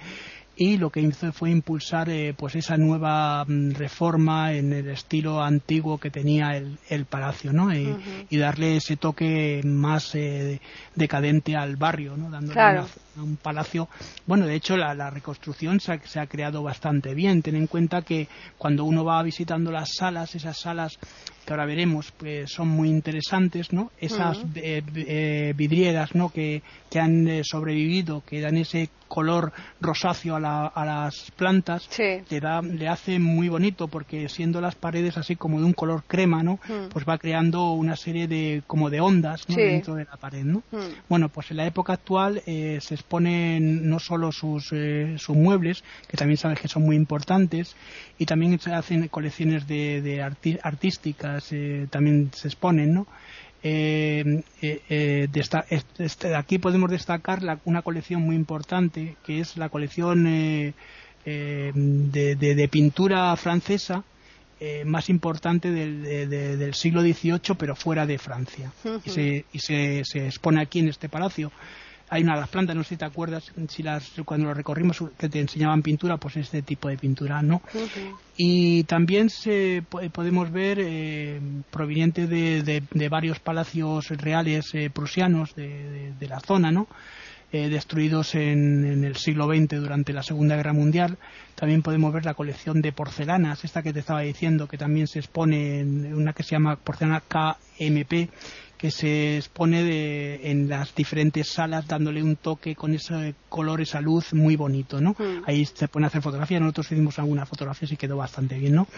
y lo que hizo fue impulsar eh, pues esa nueva mm, reforma en el estilo antiguo que tenía el, el palacio ¿no? y darle ese toque más eh, decadente al barrio ¿no? dándole un palacio. Bueno de hecho la, reconstrucción se ha, se ha, creado bastante bien. Ten en cuenta que cuando uno va visitando las salas esas salas que ahora veremos pues son muy interesantes no esas eh, vidrieras no que, que han sobrevivido que dan ese color rosáceo a, a las plantas le, da, le hace muy bonito porque siendo las paredes así como de un color crema, ¿no? Mm. Pues va creando una serie de como de ondas dentro de la pared, ¿no? Mm. Bueno, pues en la época actual eh, se exponen no solo sus, eh, sus muebles, que también sabes que son muy importantes, y también se hacen colecciones de, de artísticas, eh, también se exponen, ¿no? Eh, eh, eh este, aquí podemos destacar una colección muy importante que es la colección eh, de, pintura francesa más importante del, siglo XVIII pero fuera de Francia. Y, se, y se, se, expone aquí en este palacio hay una de las plantas, no sé si te acuerdas, si las, cuando lo recorrimos que te enseñaban pintura, pues este tipo de pintura, ¿no? Y también se, podemos ver, eh, proveniente de, de, varios palacios reales eh, prusianos de, de, la zona, ¿no? Eh, destruidos en, en, el siglo XX durante la Segunda Guerra Mundial. También podemos ver la colección de porcelanas, esta que te estaba diciendo, que también se expone en una que se llama porcelana KMP, que se expone de, en las diferentes salas dándole un toque con ese color, esa luz muy bonito, ¿no? Mm. Ahí se pueden hacer fotografías, nosotros hicimos algunas fotografías y quedó bastante bien, ¿no?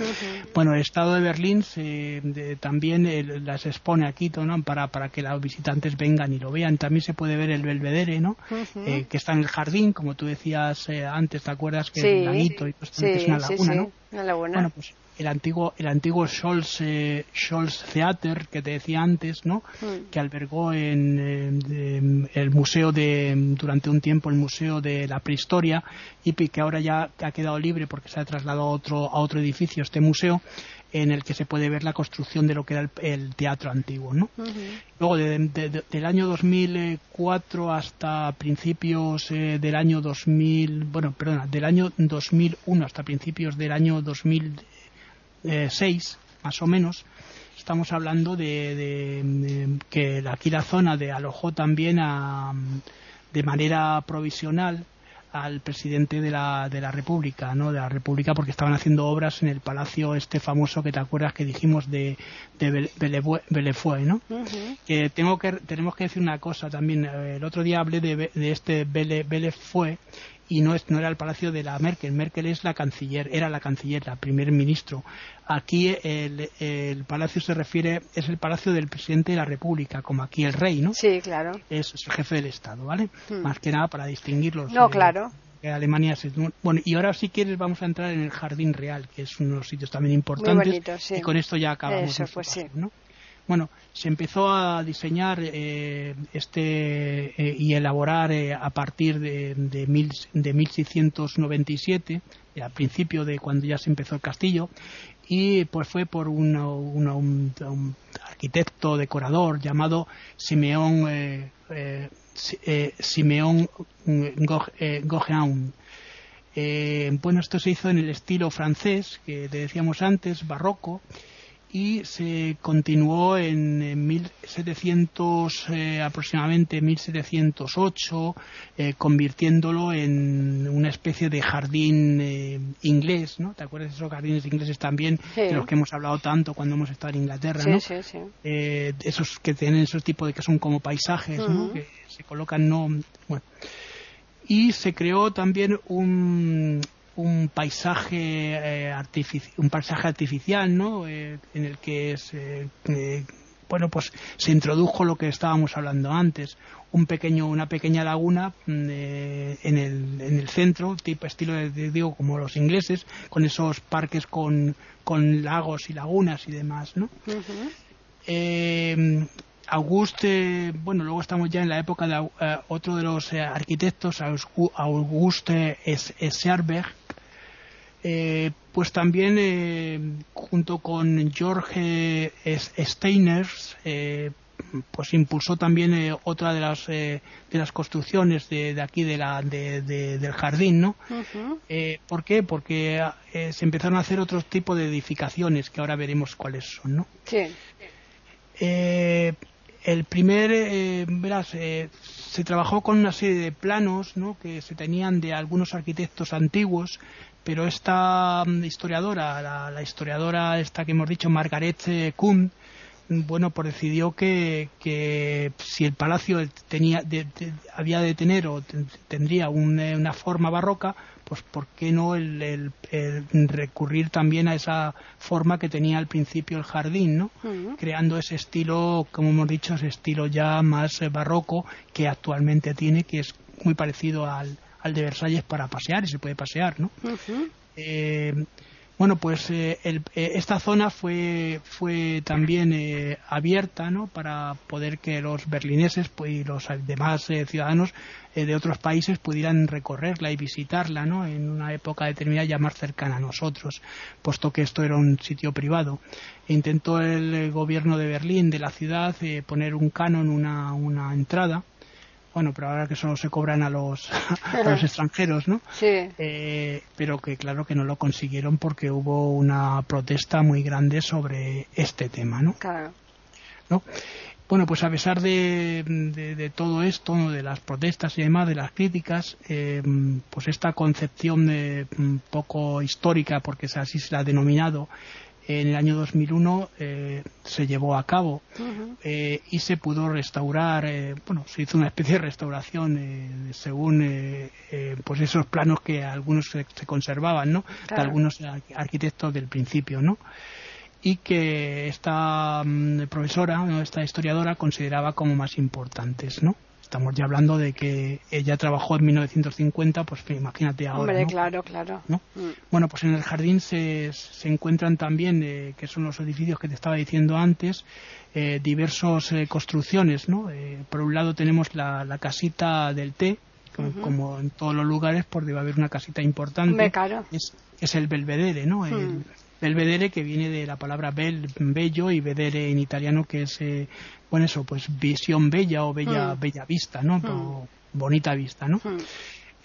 Bueno, el Estado de Berlín se, también eh, las expone aquí, ¿no? Para, para que los visitantes vengan y lo vean. También se puede ver el Belvedere, ¿no? Eh, que está en el jardín, como tú decías eh, antes, ¿te acuerdas? Que es el laguito y pues, es una laguna, ¿no? Bueno, pues el antiguo el antiguo Scholz, eh, Theater que te decía antes, ¿no? Mm. Que albergó en, el museo de durante un tiempo el museo de la prehistoria y que ahora ya ha quedado libre porque se ha trasladado a otro a otro edificio este museo en el que se puede ver la construcción de lo que era el, teatro antiguo. ¿no? Luego, del año 2004 hasta principios eh, del año 2000, bueno, perdona, del año 2001 hasta principios del año 2006, más o menos, estamos hablando de, que aquí la zona de alojó también de manera provisional al presidente de la, de la República, ¿no? De la República porque estaban haciendo obras en el palacio este famoso que te acuerdas que dijimos de, de ¿no? Que tengo que tenemos que decir una cosa también. El otro día hablé de, de este Bellefue y no, es, no era el palacio de la Merkel. Merkel es la canciller, era la canciller, la primer ministro. Aquí el, palacio se refiere, es el palacio del presidente de la República, como aquí el rey, ¿no? Sí, claro. Es el jefe del Estado, ¿vale? Hmm. Más que nada para distinguirlos. No, claro. Alemania es, bueno y ahora si quieres vamos a entrar en el jardín real que es uno de los sitios también importantes y con esto ya acabamos Eso, pues sí. ¿no? Bueno, se empezó a diseñar eh, este eh, y elaborar eh, a partir de, de, mil, de 1697, al principio de cuando ya se empezó el castillo, y pues fue por un, arquitecto decorador llamado Simeón Simeón Gauguin. bueno, esto se hizo en el estilo francés, que decíamos antes, barroco, y se continuó en, 1700 eh, aproximadamente 1708 eh, convirtiéndolo en una especie de jardín eh, inglés ¿no? ¿te acuerdas de esos jardines ingleses también de los que hemos hablado tanto cuando hemos estado en Inglaterra ¿no? sí, sí. esos que tienen esos tipos de que son como paisajes ¿no? que se colocan no bueno y se creó también un, un paisaje eh, un paisaje artificial no eh, en el que se, eh, bueno pues se introdujo lo que estábamos hablando antes un pequeño una pequeña laguna mm, en, el, en el centro tipo estilo de, digo como los ingleses con esos parques con, con lagos y lagunas y demás no Auguste, bueno, luego estamos ya en la época de otro de los arquitectos, Auguste Scherberg, eh, pues también eh, junto con George Steiners eh, pues impulsó también otra de las de las construcciones de, aquí de la del jardín no ¿por qué? porque se empezaron a hacer otro tipo de edificaciones que ahora veremos cuáles son no sí. el primer verás se trabajó con una serie de planos ¿no? que se tenían de algunos arquitectos antiguos pero esta mm, historiadora, la, historiadora esta que hemos dicho, Margaret eh, Kuhn, bueno, pues decidió que, que si el palacio tenía, había de tener o tendría eh, una forma barroca, pues ¿por qué no el, recurrir también a esa forma que tenía al principio el jardín, ¿no? Creando ese estilo, como hemos dicho, ese estilo ya más eh, barroco que actualmente tiene, que es muy parecido al, al de Versalles para pasear y se puede pasear, ¿no? Eh, bueno, pues eh, eh, esta zona fue, fue también abierta ¿no? para poder que los berlineses pues, y los demás ciudadanos de otros países pudieran recorrerla y visitarla ¿no? en una época determinada ya más cercana a nosotros, puesto que esto era un sitio privado. intentó el gobierno de Berlín, de la ciudad, poner un canon, una, una entrada bueno, pero ahora que solo se cobran a los, a los extranjeros, ¿no? Sí. Eh, pero que claro que no lo consiguieron porque hubo una protesta muy grande sobre este tema, ¿no? Claro. ¿No? Bueno, pues a pesar de, de, todo esto, de las protestas y demás, de las críticas, eh, pues esta concepción de, un poco histórica, porque así se la ha denominado, en el año 2001 eh, se llevó a cabo eh, y se pudo restaurar, eh, bueno, se hizo una especie de restauración según pues esos planos que algunos se, conservaban, ¿no? De algunos arquitectos del principio, ¿no? Y que esta mm, profesora, esta historiadora, consideraba como más importantes, ¿no? Estamos ya hablando de que ella trabajó en 1950, pues imagínate ahora. Hombre, claro, claro. Mm. Bueno, pues en el jardín se, se encuentran también, eh, que son los edificios que te estaba diciendo antes, eh, diversas eh, construcciones, ¿no? por un lado tenemos la, la casita del té, como, en todos los lugares, por debe haber una casita importante. Es, es el belvedere, ¿no? El hmm. Belvedere que viene de la palabra bel, bello, y vedere en italiano, que es, eh, bueno, eso, pues visión bella o bella, hmm. bella vista, ¿no? Hmm. bonita vista, ¿no?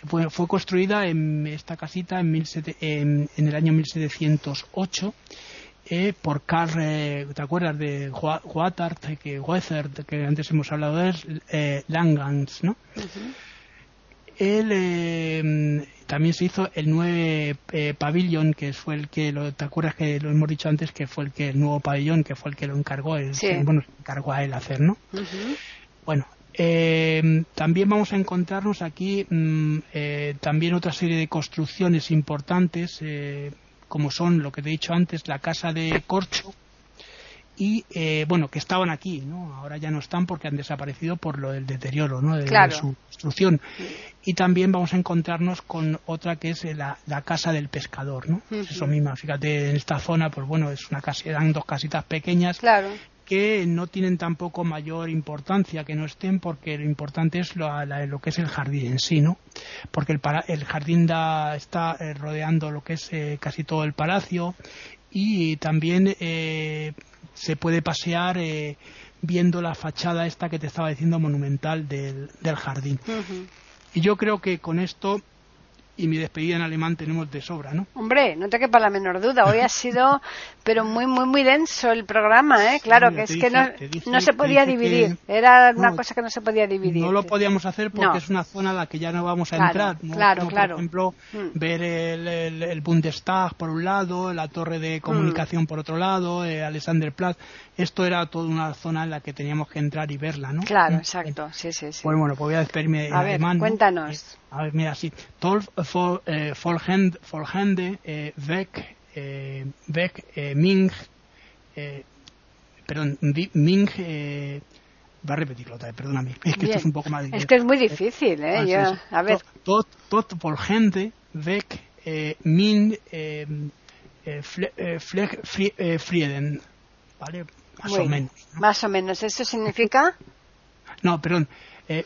Fue, fue, construida en esta casita en, en, el año 1708 eh, por Carl, eh, ¿te acuerdas de Huatart, que, que antes hemos hablado de él, eh, Langans, ¿no? Él eh, también se hizo el 9 eh, pabellón, que fue el que, lo, ¿te acuerdas que lo hemos dicho antes, que fue el que el nuevo pabellón, que fue el que lo encargó, el, bueno, encargó a él hacer, ¿no? Bueno, eh, también vamos a encontrarnos aquí mm, también otra serie de construcciones importantes, como son lo que te he dicho antes, la casa de Corcho, y eh, bueno que estaban aquí no ahora ya no están porque han desaparecido por lo del deterioro no de, su construcción. Y también vamos a encontrarnos con otra que es la, casa del pescador no eso mismo fíjate en esta zona pues bueno es una casa eran dos casitas pequeñas que no tienen tampoco mayor importancia que no estén porque lo importante es lo, lo que es el jardín en sí no porque el, el jardín da, está eh, rodeando lo que es eh, casi todo el palacio y también eh, se puede pasear eh, viendo la fachada esta que te estaba diciendo monumental del, del jardín. Y yo creo que con esto y mi despedida en alemán tenemos de sobra, ¿no? Hombre, no te quepa la menor duda. Hoy ha sido, pero muy, muy, muy denso el programa, ¿eh? Claro, que es que no, no se podía dividir. Era una cosa que no se podía dividir. No lo podíamos hacer porque es una zona a la que ya no vamos a entrar. Claro, claro. Por ejemplo, mm. ver el, el, Bundestag por un lado, la torre de comunicación por otro lado, eh, Alexanderplatz. Esto era toda una zona en la que teníamos que entrar y verla, ¿no? Claro, mm. exacto. Sí, sí, sí. Pues bueno, pues voy a despedirme en a ver, Cuéntanos. A ver, mira, sí. Tolf Folhende, eh, Beck, eh, Beck, eh, Ming, perdón, Ming, va a repetirlo otra vez, perdóname. Es que esto es un poco más difícil. Es que es muy difícil, ¿eh? Ah, Yo, A ver. Tot, tot Folhende, Beck, Ming, eh, Frieden, ¿vale? Más o menos. Más o menos. ¿Eso significa? No, perdón. Eh,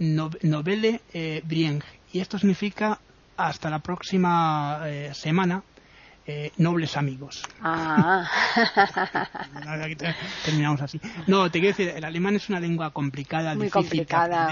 Novelle eh, Brieng. Y esto significa hasta la próxima eh, semana, eh, nobles amigos. Ah. Terminamos así. No, te quiero decir, el alemán es una lengua complicada, Muy difícil. complicada.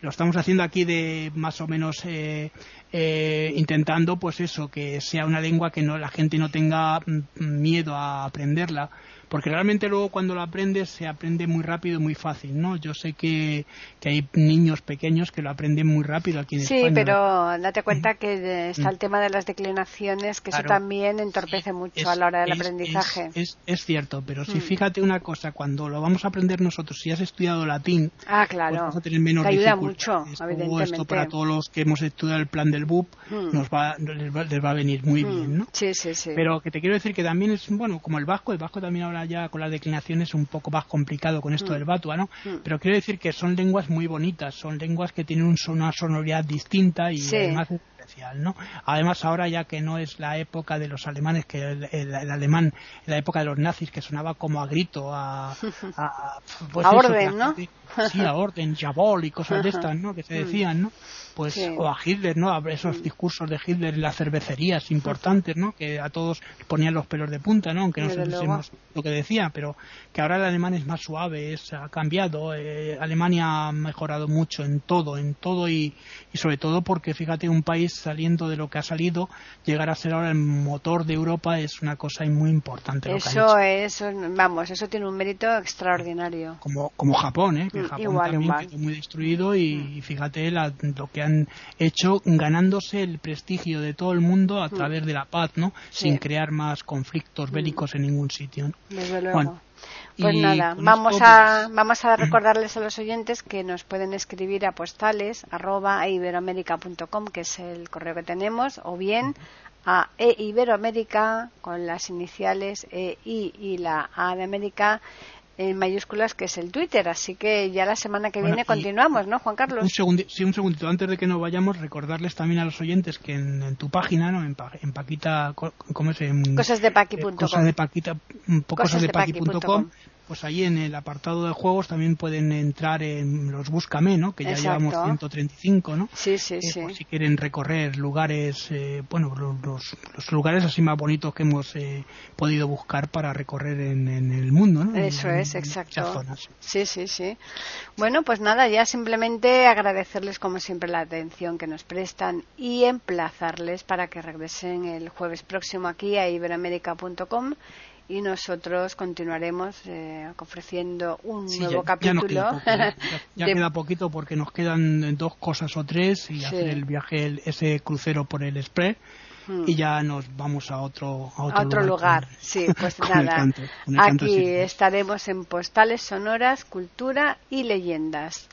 Lo estamos haciendo aquí de más o menos eh, eh, intentando, pues eso, que sea una lengua que no la gente no tenga mm, miedo a aprenderla porque realmente luego cuando lo aprendes se aprende muy rápido y muy fácil, ¿no? Yo sé que, que hay niños pequeños que lo aprenden muy rápido aquí en sí, España. Sí, pero date cuenta que está el tema de las declinaciones, que eso también entorpece mucho a la hora del aprendizaje. Es, es, cierto, pero si mm. fíjate una cosa, cuando lo vamos a aprender nosotros, si has estudiado latín, ah, claro. pues vas a tener menos Te ayuda mucho, esto, esto para todos los que hemos estudiado el plan del BUP mm. nos va, les, va, a venir muy mm. bien, ¿no? Sí, sí, sí. Pero que te quiero decir que también es, bueno, como el vasco, el vasco también ahora ya con las declinaciones un poco más complicado con esto mm. del batua, ¿no? Mm. Pero quiero decir que son lenguas muy bonitas, son lenguas que tienen una sonoridad distinta y además ¿no? Además, ahora ya que no es la época de los alemanes, que el, alemán, la época de los nazis, que sonaba como a grito, a, a, pues orden, ¿no? sí, a orden, Jabol y cosas de estas, ¿no? Que se decían, ¿no? Pues, o a Hitler, ¿no? A esos discursos de Hitler en las cervecerías importantes, ¿no? Que a todos ponían los pelos de punta, ¿no? Aunque no sabemos lo que decía, pero que ahora el alemán es más suave, es, ha cambiado. Eh, Alemania ha mejorado mucho en todo, en todo y, y sobre todo porque, fíjate, un país saliendo de lo que ha salido, llegar a ser ahora el motor de Europa es una cosa muy importante. Eso es, vamos, eso tiene un mérito extraordinario. Como, como Japón, ¿eh? que mm, Japón también quedó muy destruido y, mm. fíjate lo que han hecho ganándose el prestigio de todo el mundo a mm. través de la paz, ¿no? Sin crear más conflictos bélicos en ningún sitio. Bueno, pues nada, vamos a, pues, vamos a recordarles a los oyentes que nos pueden escribir a postales arroba iberoamérica.com, que es el correo que tenemos, o bien a eiberoamérica con las iniciales EI y la A de América en mayúsculas que es el Twitter. Así que ya la semana que viene continuamos, ¿no, Juan Carlos? Un segundito, sí, un segundito. Antes de que nos vayamos, recordarles también a los oyentes que en, tu página, ¿no? En, en Paquita, ¿cómo es? En, cosasdepaqui.com. Cosas de Paquita, pues ahí en el apartado de juegos también pueden entrar en los Búscame, ¿no? Que ya llevamos 135, ¿no? Sí, sí, eh, sí. si quieren recorrer lugares, eh, bueno, los, los, lugares así más bonitos que hemos eh, podido buscar para recorrer en, el mundo, ¿no? Eso es, exacto. Sí, sí, sí. Bueno, pues nada, ya simplemente agradecerles como siempre la atención que nos prestan y emplazarles para que regresen el jueves próximo aquí a iberamérica.com y nosotros continuaremos eh, ofreciendo un nuevo capítulo. Ya, queda, poquito porque nos quedan dos cosas o tres y hacer el viaje, ese crucero por el Express hmm. y ya nos vamos a otro, a otro, lugar. Sí, pues nada. Aquí estaremos en Postales Sonoras, Cultura y Leyendas.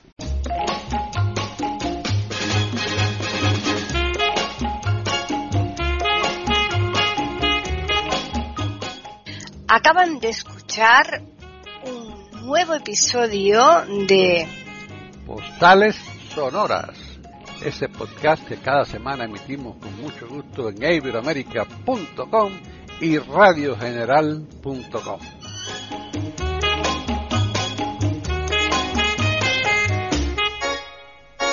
Acaban de escuchar un nuevo episodio de Postales Sonoras, ese podcast que cada semana emitimos con mucho gusto en iberoamerica.com y radiogeneral.com.